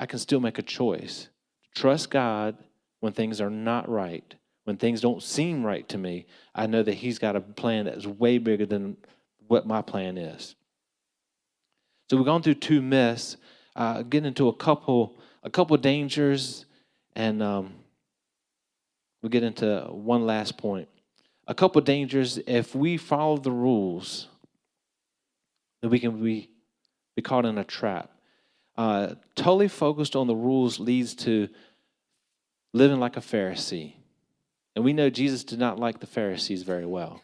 I can still make a choice. Trust God when things are not right, when things don't seem right to me. I know that He's got a plan that's way bigger than what my plan is. So we've gone through two myths, uh, getting into a couple a couple dangers, and um, we'll get into one last point. A couple dangers if we follow the rules, that we can be be caught in a trap. Uh, totally focused on the rules leads to living like a Pharisee. And we know Jesus did not like the Pharisees very well.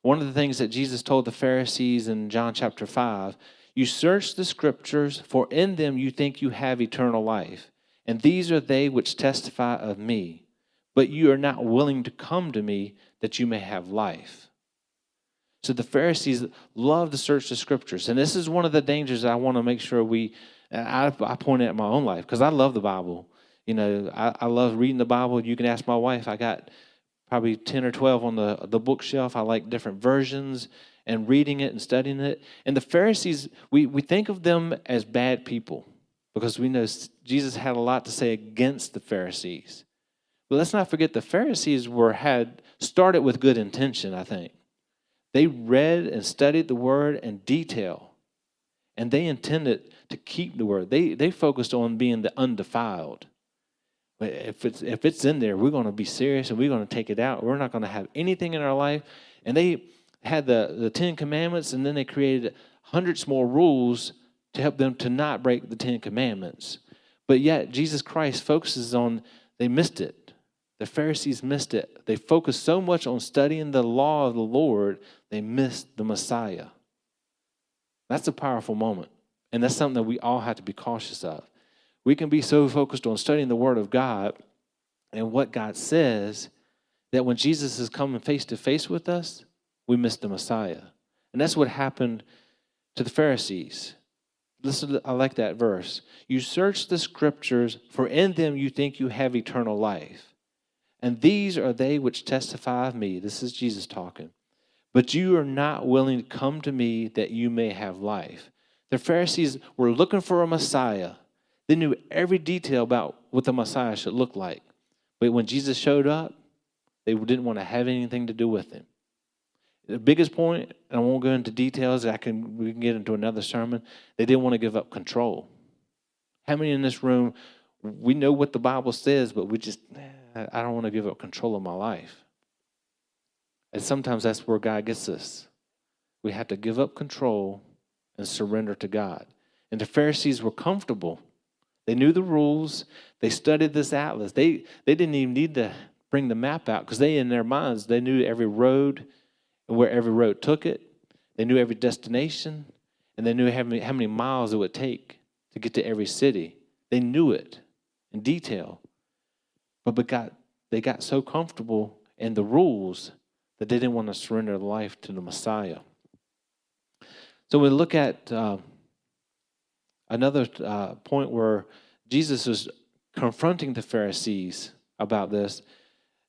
One of the things that Jesus told the Pharisees in John chapter 5 you search the scriptures, for in them you think you have eternal life. And these are they which testify of me. But you are not willing to come to me that you may have life. So the Pharisees love to search the scriptures. And this is one of the dangers I want to make sure we, I, I point at my own life because I love the Bible. You know, I, I love reading the Bible. You can ask my wife. I got probably 10 or 12 on the, the bookshelf. I like different versions and reading it and studying it. And the Pharisees, we, we think of them as bad people because we know Jesus had a lot to say against the Pharisees. But let's not forget the Pharisees were had started with good intention, I think. They read and studied the word in detail, and they intended to keep the word. They, they focused on being the undefiled. But if it's, if it's in there, we're going to be serious and we're going to take it out. We're not going to have anything in our life. And they had the, the Ten Commandments, and then they created hundreds more rules to help them to not break the Ten Commandments. But yet, Jesus Christ focuses on, they missed it. The Pharisees missed it. They focused so much on studying the law of the Lord, they missed the Messiah. That's a powerful moment. And that's something that we all have to be cautious of. We can be so focused on studying the Word of God and what God says that when Jesus is coming face to face with us, we miss the Messiah. And that's what happened to the Pharisees. Listen, I like that verse. You search the scriptures, for in them you think you have eternal life. And these are they which testify of me. This is Jesus talking. But you are not willing to come to me that you may have life. The Pharisees were looking for a Messiah. They knew every detail about what the Messiah should look like. But when Jesus showed up, they didn't want to have anything to do with him. The biggest point, and I won't go into details, I can we can get into another sermon, they didn't want to give up control. How many in this room we know what the Bible says, but we just I don't want to give up control of my life. And sometimes that's where God gets us. We have to give up control and surrender to God. And the Pharisees were comfortable. They knew the rules. They studied this atlas. They, they didn't even need to bring the map out because they, in their minds, they knew every road and where every road took it. They knew every destination, and they knew how many, how many miles it would take to get to every city. They knew it in detail. But, but got, they got so comfortable in the rules that they didn't want to surrender life to the Messiah. So we look at uh, another uh, point where Jesus was confronting the Pharisees about this.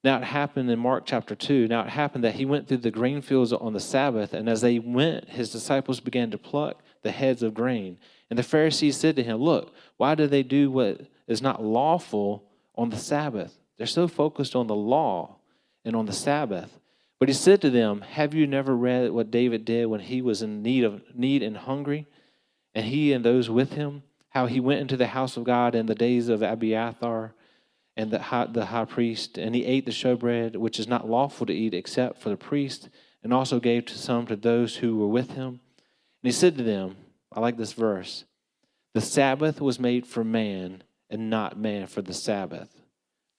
Now it happened in Mark chapter 2. Now it happened that he went through the grain fields on the Sabbath, and as they went, his disciples began to pluck the heads of grain. And the Pharisees said to him, Look, why do they do what is not lawful on the Sabbath? They're so focused on the law and on the Sabbath. But he said to them, Have you never read what David did when he was in need of need and hungry? And he and those with him, how he went into the house of God in the days of Abiathar and the high, the high priest, and he ate the showbread, which is not lawful to eat except for the priest, and also gave to some to those who were with him. And he said to them, I like this verse The Sabbath was made for man, and not man for the Sabbath.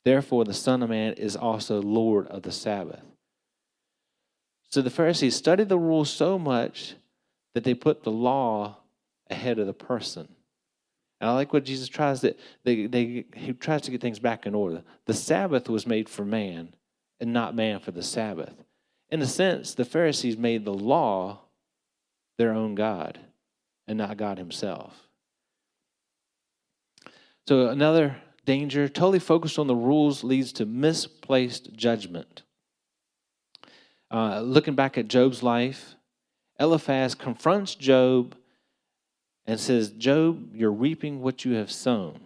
Therefore, the Son of Man is also Lord of the Sabbath. So the Pharisees studied the rules so much that they put the law ahead of the person. And I like what Jesus tries to they, they he tries to get things back in order. The Sabbath was made for man and not man for the Sabbath. In a sense, the Pharisees made the law their own God and not God himself. So another danger, totally focused on the rules leads to misplaced judgment. Uh, looking back at Job's life, Eliphaz confronts Job and says, Job, you're reaping what you have sown.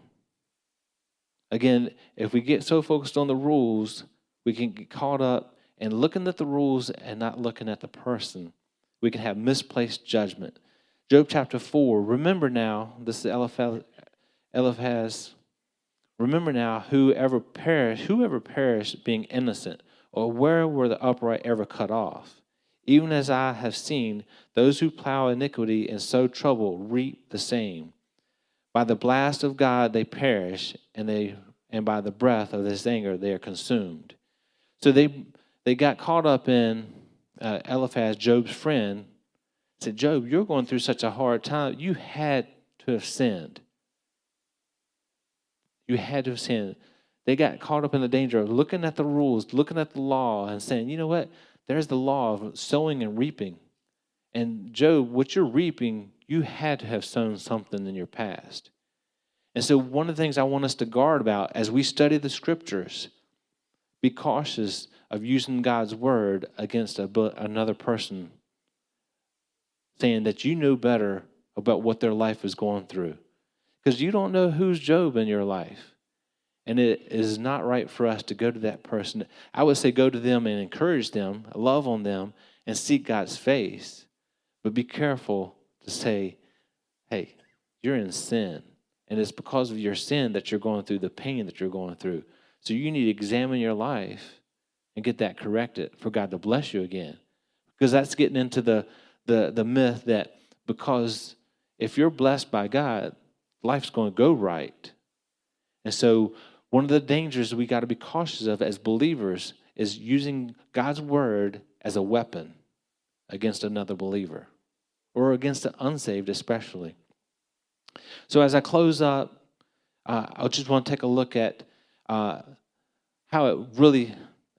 Again, if we get so focused on the rules, we can get caught up in looking at the rules and not looking at the person. We can have misplaced judgment. Job chapter 4, remember now, this is Eliphaz, Eliphaz remember now, whoever perished, whoever perished being innocent, or where were the upright ever cut off? Even as I have seen, those who plow iniquity and sow trouble reap the same. By the blast of God they perish, and they and by the breath of his anger they are consumed. So they they got caught up in uh, Eliphaz, Job's friend, said, Job, you're going through such a hard time. You had to have sinned. You had to have sinned. They got caught up in the danger of looking at the rules, looking at the law, and saying, you know what? There's the law of sowing and reaping. And Job, what you're reaping, you had to have sown something in your past. And so, one of the things I want us to guard about as we study the scriptures, be cautious of using God's word against a, another person, saying that you know better about what their life is going through. Because you don't know who's Job in your life. And it is not right for us to go to that person. I would say go to them and encourage them, love on them, and seek God's face. But be careful to say, hey, you're in sin. And it's because of your sin that you're going through the pain that you're going through. So you need to examine your life and get that corrected for God to bless you again. Because that's getting into the, the, the myth that because if you're blessed by God, life's going to go right. And so one of the dangers we got to be cautious of as believers is using God's word as a weapon against another believer or against the unsaved, especially. So, as I close up, uh, I just want to take a look at uh, how it really,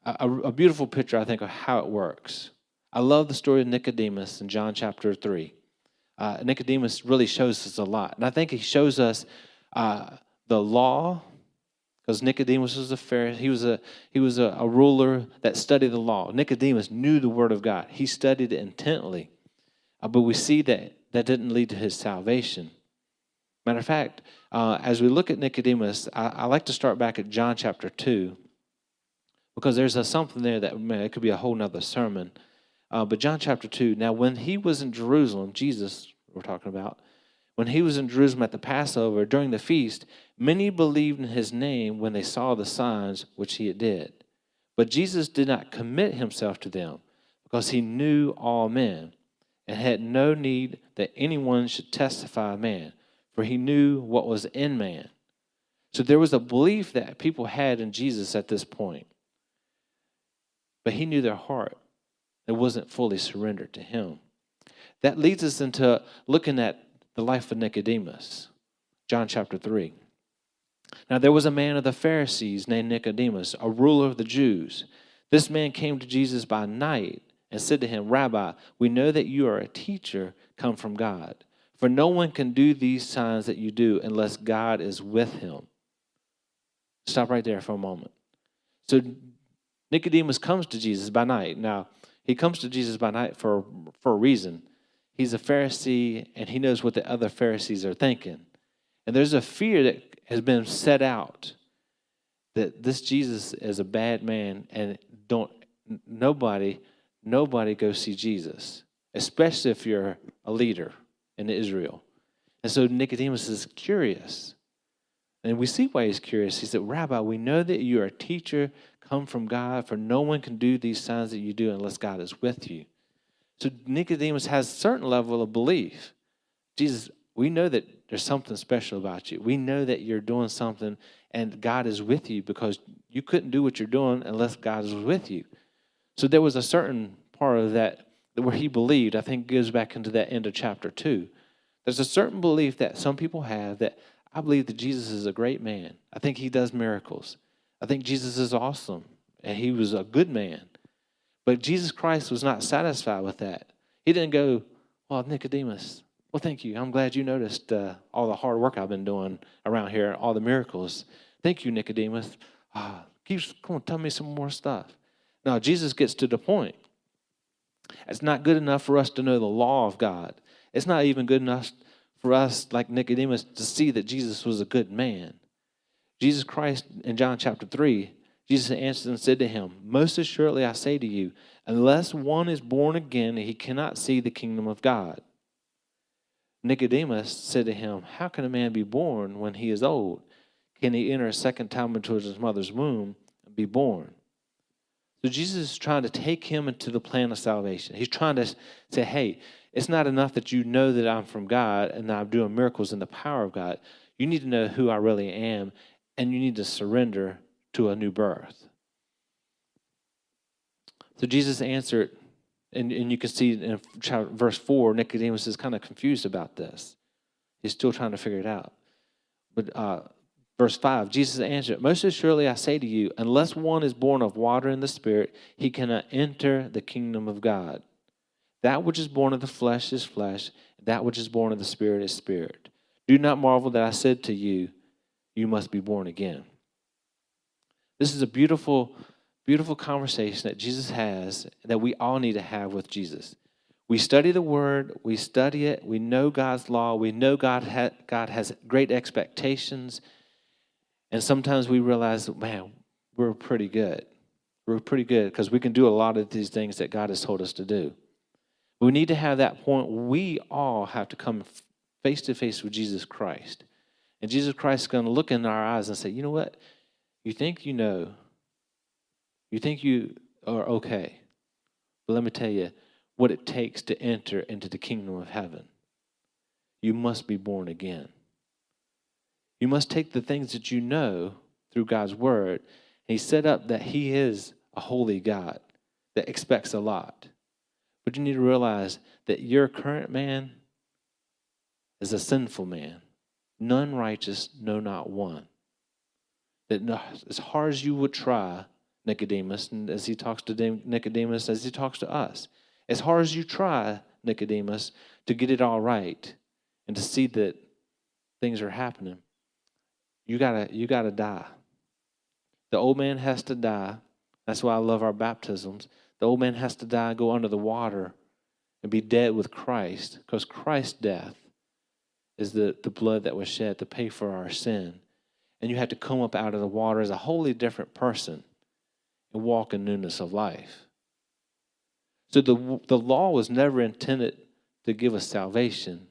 a, a beautiful picture, I think, of how it works. I love the story of Nicodemus in John chapter 3. Uh, Nicodemus really shows us a lot. And I think he shows us uh, the law because Nicodemus was a Pharisee. He was a he was a, a, ruler that studied the law. Nicodemus knew the word of God. He studied it intently, uh, but we see that that didn't lead to his salvation. Matter of fact, uh, as we look at Nicodemus, I, I, like to start back at John chapter two, because there's a, something there that man, it could be a whole nother sermon. Uh, but John chapter two. Now, when he was in Jerusalem, Jesus, we're talking about, when he was in Jerusalem at the Passover during the feast, Many believed in his name when they saw the signs which he did. But Jesus did not commit himself to them because he knew all men and had no need that anyone should testify man, for he knew what was in man. So there was a belief that people had in Jesus at this point. But he knew their heart. It wasn't fully surrendered to him. That leads us into looking at the life of Nicodemus, John chapter 3. Now there was a man of the Pharisees named Nicodemus, a ruler of the Jews. This man came to Jesus by night and said to him, Rabbi, we know that you are a teacher come from God. For no one can do these signs that you do unless God is with him. Stop right there for a moment. So Nicodemus comes to Jesus by night. Now, he comes to Jesus by night for, for a reason. He's a Pharisee and he knows what the other Pharisees are thinking. And there's a fear that has been set out that this Jesus is a bad man and don't nobody nobody go see Jesus, especially if you're a leader in Israel. And so Nicodemus is curious. And we see why he's curious. He said, Rabbi, we know that you are a teacher come from God, for no one can do these signs that you do unless God is with you. So Nicodemus has a certain level of belief. Jesus, we know that there's something special about you. We know that you're doing something and God is with you because you couldn't do what you're doing unless God was with you. So there was a certain part of that where he believed, I think goes back into that end of chapter 2. There's a certain belief that some people have that I believe that Jesus is a great man. I think he does miracles. I think Jesus is awesome and he was a good man. But Jesus Christ was not satisfied with that. He didn't go, Well, Nicodemus, well, thank you. I'm glad you noticed uh, all the hard work I've been doing around here, all the miracles. Thank you, Nicodemus. Ah, keep come on, tell me some more stuff. Now, Jesus gets to the point. It's not good enough for us to know the law of God. It's not even good enough for us, like Nicodemus, to see that Jesus was a good man. Jesus Christ in John chapter 3, Jesus answered and said to him, Most assuredly I say to you, unless one is born again, he cannot see the kingdom of God. Nicodemus said to him, How can a man be born when he is old? Can he enter a second time into his mother's womb and be born? So Jesus is trying to take him into the plan of salvation. He's trying to say, hey, it's not enough that you know that I'm from God and that I'm doing miracles in the power of God. You need to know who I really am, and you need to surrender to a new birth. So Jesus answered, and, and you can see in verse 4, Nicodemus is kind of confused about this. He's still trying to figure it out. But uh, Verse 5 Jesus answered, Most assuredly I say to you, unless one is born of water and the Spirit, he cannot enter the kingdom of God. That which is born of the flesh is flesh, that which is born of the Spirit is spirit. Do not marvel that I said to you, You must be born again. This is a beautiful, beautiful conversation that Jesus has that we all need to have with Jesus. We study the Word, we study it, we know God's law, we know God, ha- God has great expectations and sometimes we realize, man, we're pretty good. We're pretty good because we can do a lot of these things that God has told us to do. We need to have that point. We all have to come face to face with Jesus Christ. And Jesus Christ is going to look in our eyes and say, you know what? You think you know. You think you are okay. But let me tell you what it takes to enter into the kingdom of heaven. You must be born again. You must take the things that you know through God's word. And He set up that He is a holy God that expects a lot. But you need to realize that your current man is a sinful man, none righteous, no, not one. That as hard as you would try, Nicodemus, and as he talks to Nicodemus, as he talks to us, as hard as you try, Nicodemus, to get it all right and to see that things are happening, you gotta you gotta die. The old man has to die. That's why I love our baptisms. The old man has to die, go under the water, and be dead with Christ, because Christ's death is the, the blood that was shed to pay for our sin. And you have to come up out of the water as a wholly different person and walk in newness of life. So the, the law was never intended to give us salvation.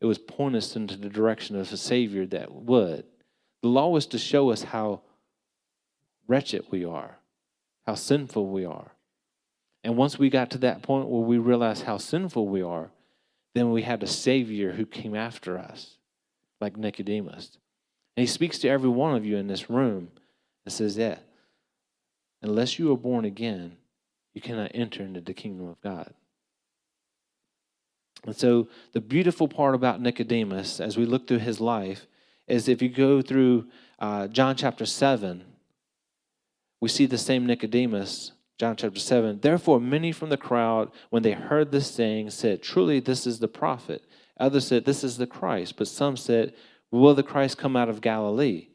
It was point us into the direction of a Savior that would. The law was to show us how wretched we are, how sinful we are. And once we got to that point where we realized how sinful we are, then we had a Savior who came after us, like Nicodemus. And he speaks to every one of you in this room and says, Yeah, unless you are born again, you cannot enter into the kingdom of God. And so, the beautiful part about Nicodemus, as we look through his life, is if you go through uh, John chapter 7, we see the same Nicodemus John chapter 7. Therefore, many from the crowd, when they heard this saying, said, Truly, this is the prophet. Others said, This is the Christ. But some said, Will the Christ come out of Galilee?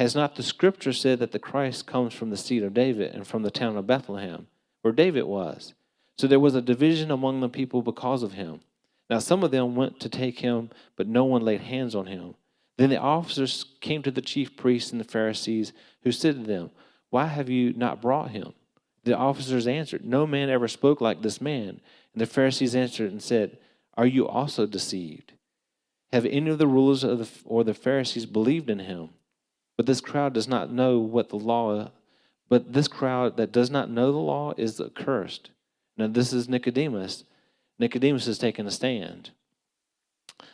Has not the scripture said that the Christ comes from the seed of David and from the town of Bethlehem, where David was? So there was a division among the people because of him. Now some of them went to take him, but no one laid hands on him. Then the officers came to the chief priests and the Pharisees, who said to them, Why have you not brought him? The officers answered, No man ever spoke like this man. And the Pharisees answered and said, Are you also deceived? Have any of the rulers of the, or the Pharisees believed in him? But this crowd does not know what the law, but this crowd that does not know the law is accursed. Now, this is Nicodemus. Nicodemus is taking a stand.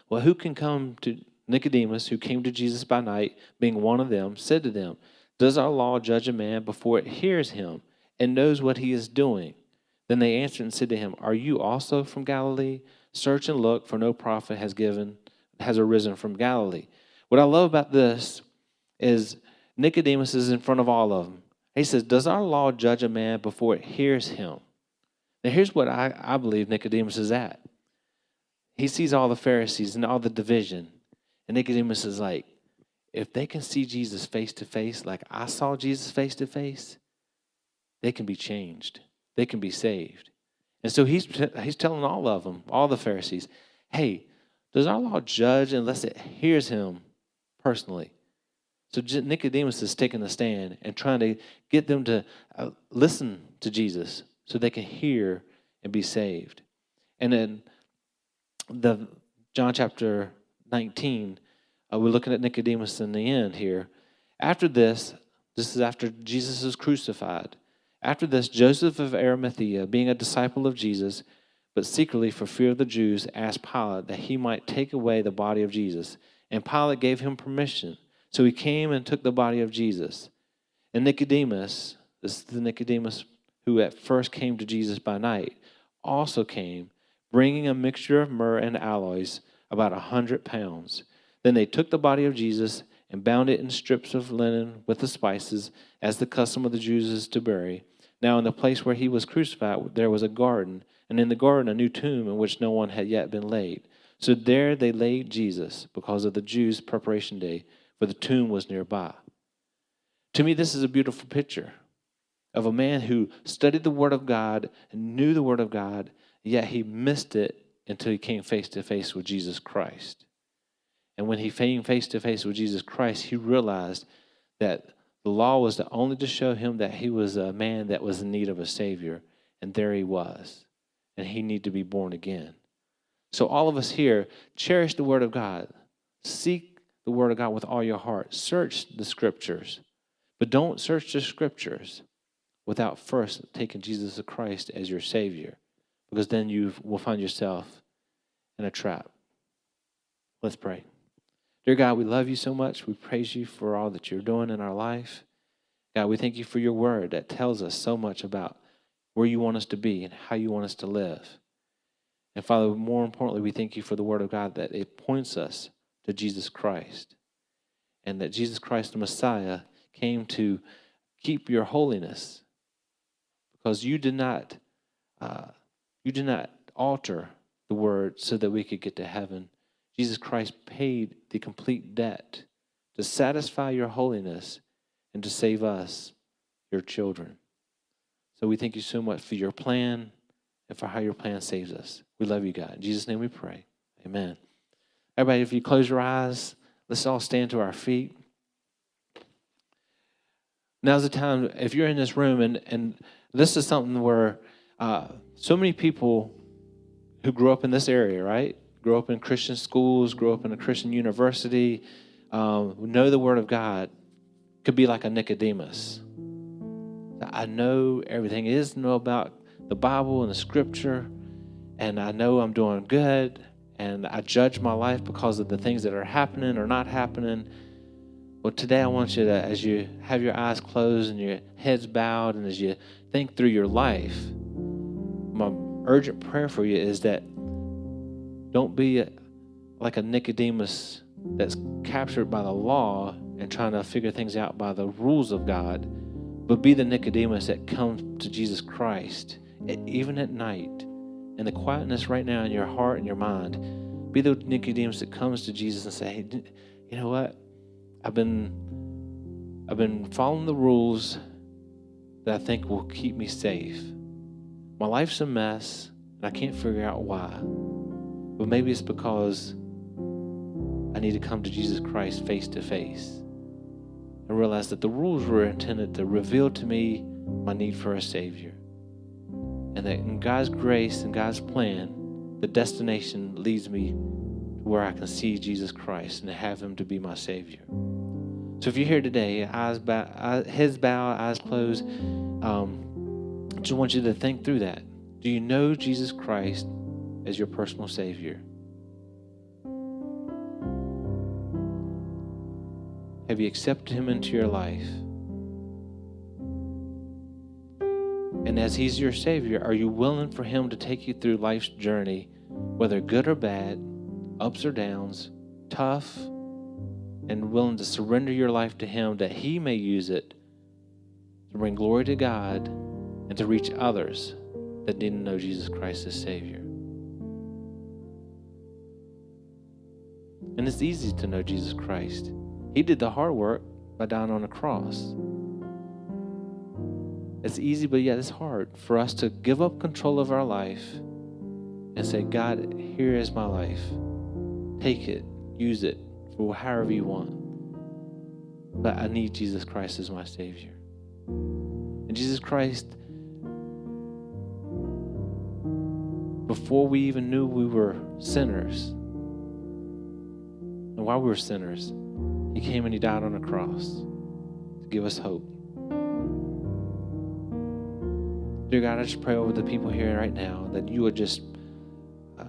Well, who can come to Nicodemus, who came to Jesus by night, being one of them, said to them, Does our law judge a man before it hears him? and knows what he is doing. Then they answered and said to him, Are you also from Galilee? Search and look, for no prophet has given has arisen from Galilee. What I love about this is Nicodemus is in front of all of them. He says, Does our law judge a man before it hears him? Now here's what I, I believe Nicodemus is at. He sees all the Pharisees and all the division. And Nicodemus is like, if they can see Jesus face to face, like I saw Jesus face to face, they can be changed, they can be saved. And so he's, he's telling all of them, all the Pharisees, hey, does our law judge unless it hears him personally? So Nicodemus is taking a stand and trying to get them to uh, listen to Jesus so they can hear and be saved. And then the John chapter 19, uh, we're looking at Nicodemus in the end here. After this, this is after Jesus is crucified. After this, Joseph of Arimathea, being a disciple of Jesus, but secretly for fear of the Jews, asked Pilate that he might take away the body of Jesus. And Pilate gave him permission. So he came and took the body of Jesus. And Nicodemus, this is the Nicodemus who at first came to Jesus by night, also came, bringing a mixture of myrrh and aloes, about a hundred pounds. Then they took the body of Jesus and bound it in strips of linen with the spices, as the custom of the Jews is to bury. Now, in the place where he was crucified, there was a garden, and in the garden a new tomb in which no one had yet been laid. So there they laid Jesus because of the Jews' preparation day, for the tomb was nearby. To me, this is a beautiful picture of a man who studied the Word of God and knew the Word of God, yet he missed it until he came face to face with Jesus Christ. And when he came face to face with Jesus Christ, he realized that the law was to only to show him that he was a man that was in need of a Savior. And there he was. And he needed to be born again. So, all of us here, cherish the Word of God. Seek the Word of God with all your heart. Search the Scriptures. But don't search the Scriptures without first taking Jesus Christ as your Savior, because then you will find yourself in a trap. Let's pray. Dear God, we love you so much. We praise you for all that you're doing in our life. God, we thank you for your word that tells us so much about where you want us to be and how you want us to live. And Father, more importantly, we thank you for the word of God that it points us to Jesus Christ and that Jesus Christ, the Messiah, came to keep your holiness because you did not uh, you did not alter the word so that we could get to heaven Jesus Christ paid the complete debt to satisfy your holiness and to save us, your children. So we thank you so much for your plan and for how your plan saves us. We love you, God. In Jesus' name we pray. Amen. Everybody, if you close your eyes, let's all stand to our feet. Now's the time, if you're in this room, and, and this is something where uh, so many people who grew up in this area, right? Grow up in Christian schools, grow up in a Christian university, um, know the Word of God could be like a Nicodemus. I know everything is know about the Bible and the Scripture, and I know I'm doing good, and I judge my life because of the things that are happening or not happening. Well, today I want you to, as you have your eyes closed and your heads bowed, and as you think through your life, my urgent prayer for you is that don't be like a Nicodemus that's captured by the law and trying to figure things out by the rules of God, but be the Nicodemus that comes to Jesus Christ, even at night, in the quietness right now in your heart and your mind. Be the Nicodemus that comes to Jesus and say, hey, you know what? I've been I've been following the rules that I think will keep me safe. My life's a mess, and I can't figure out why. But maybe it's because I need to come to Jesus Christ face to face and realize that the rules were intended to reveal to me my need for a Savior. And that in God's grace and God's plan, the destination leads me to where I can see Jesus Christ and have Him to be my Savior. So if you're here today, eyes bow, heads bowed, eyes closed, um, I just want you to think through that. Do you know Jesus Christ as your personal Savior? Have you accepted Him into your life? And as He's your Savior, are you willing for Him to take you through life's journey, whether good or bad, ups or downs, tough, and willing to surrender your life to Him that He may use it to bring glory to God and to reach others that didn't know Jesus Christ as Savior? And it's easy to know Jesus Christ. He did the hard work by dying on a cross. It's easy, but yet it's hard for us to give up control of our life and say, God, here is my life. Take it, use it for however you want. But I need Jesus Christ as my Savior. And Jesus Christ, before we even knew we were sinners, while we were sinners, he came and He died on a cross to give us hope. Dear God, I just pray over the people here right now that you would just uh,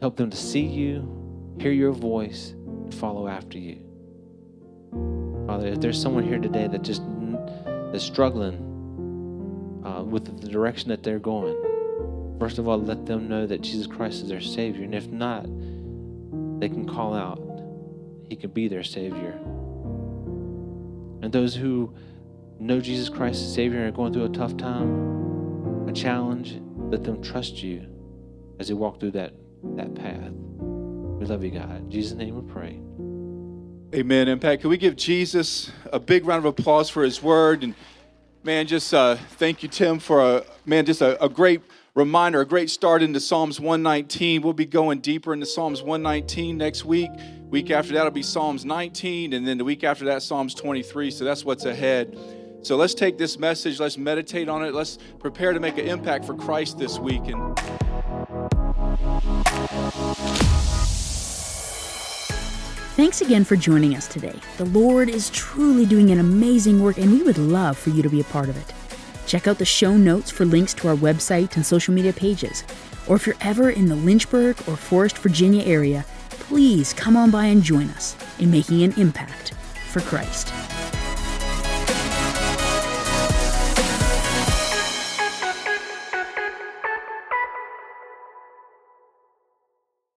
help them to see you, hear your voice, and follow after you. Father, if there's someone here today that just is struggling uh, with the direction that they're going, first of all, let them know that Jesus Christ is their Savior. And if not, they can call out he can be their Savior. And those who know Jesus Christ as Savior and are going through a tough time, a challenge, let them trust you as they walk through that, that path. We love you, God. In Jesus' name we pray. Amen. Impact. Can we give Jesus a big round of applause for his word? And man, just uh, thank you, Tim, for a man, just a, a great reminder, a great start into Psalms 119. We'll be going deeper into Psalms 119 next week. Week after that it'll be Psalms 19, and then the week after that, Psalms 23. So that's what's ahead. So let's take this message, let's meditate on it, let's prepare to make an impact for Christ this week. And Thanks again for joining us today. The Lord is truly doing an amazing work, and we would love for you to be a part of it. Check out the show notes for links to our website and social media pages. Or if you're ever in the Lynchburg or Forest, Virginia area, please come on by and join us in making an impact for Christ.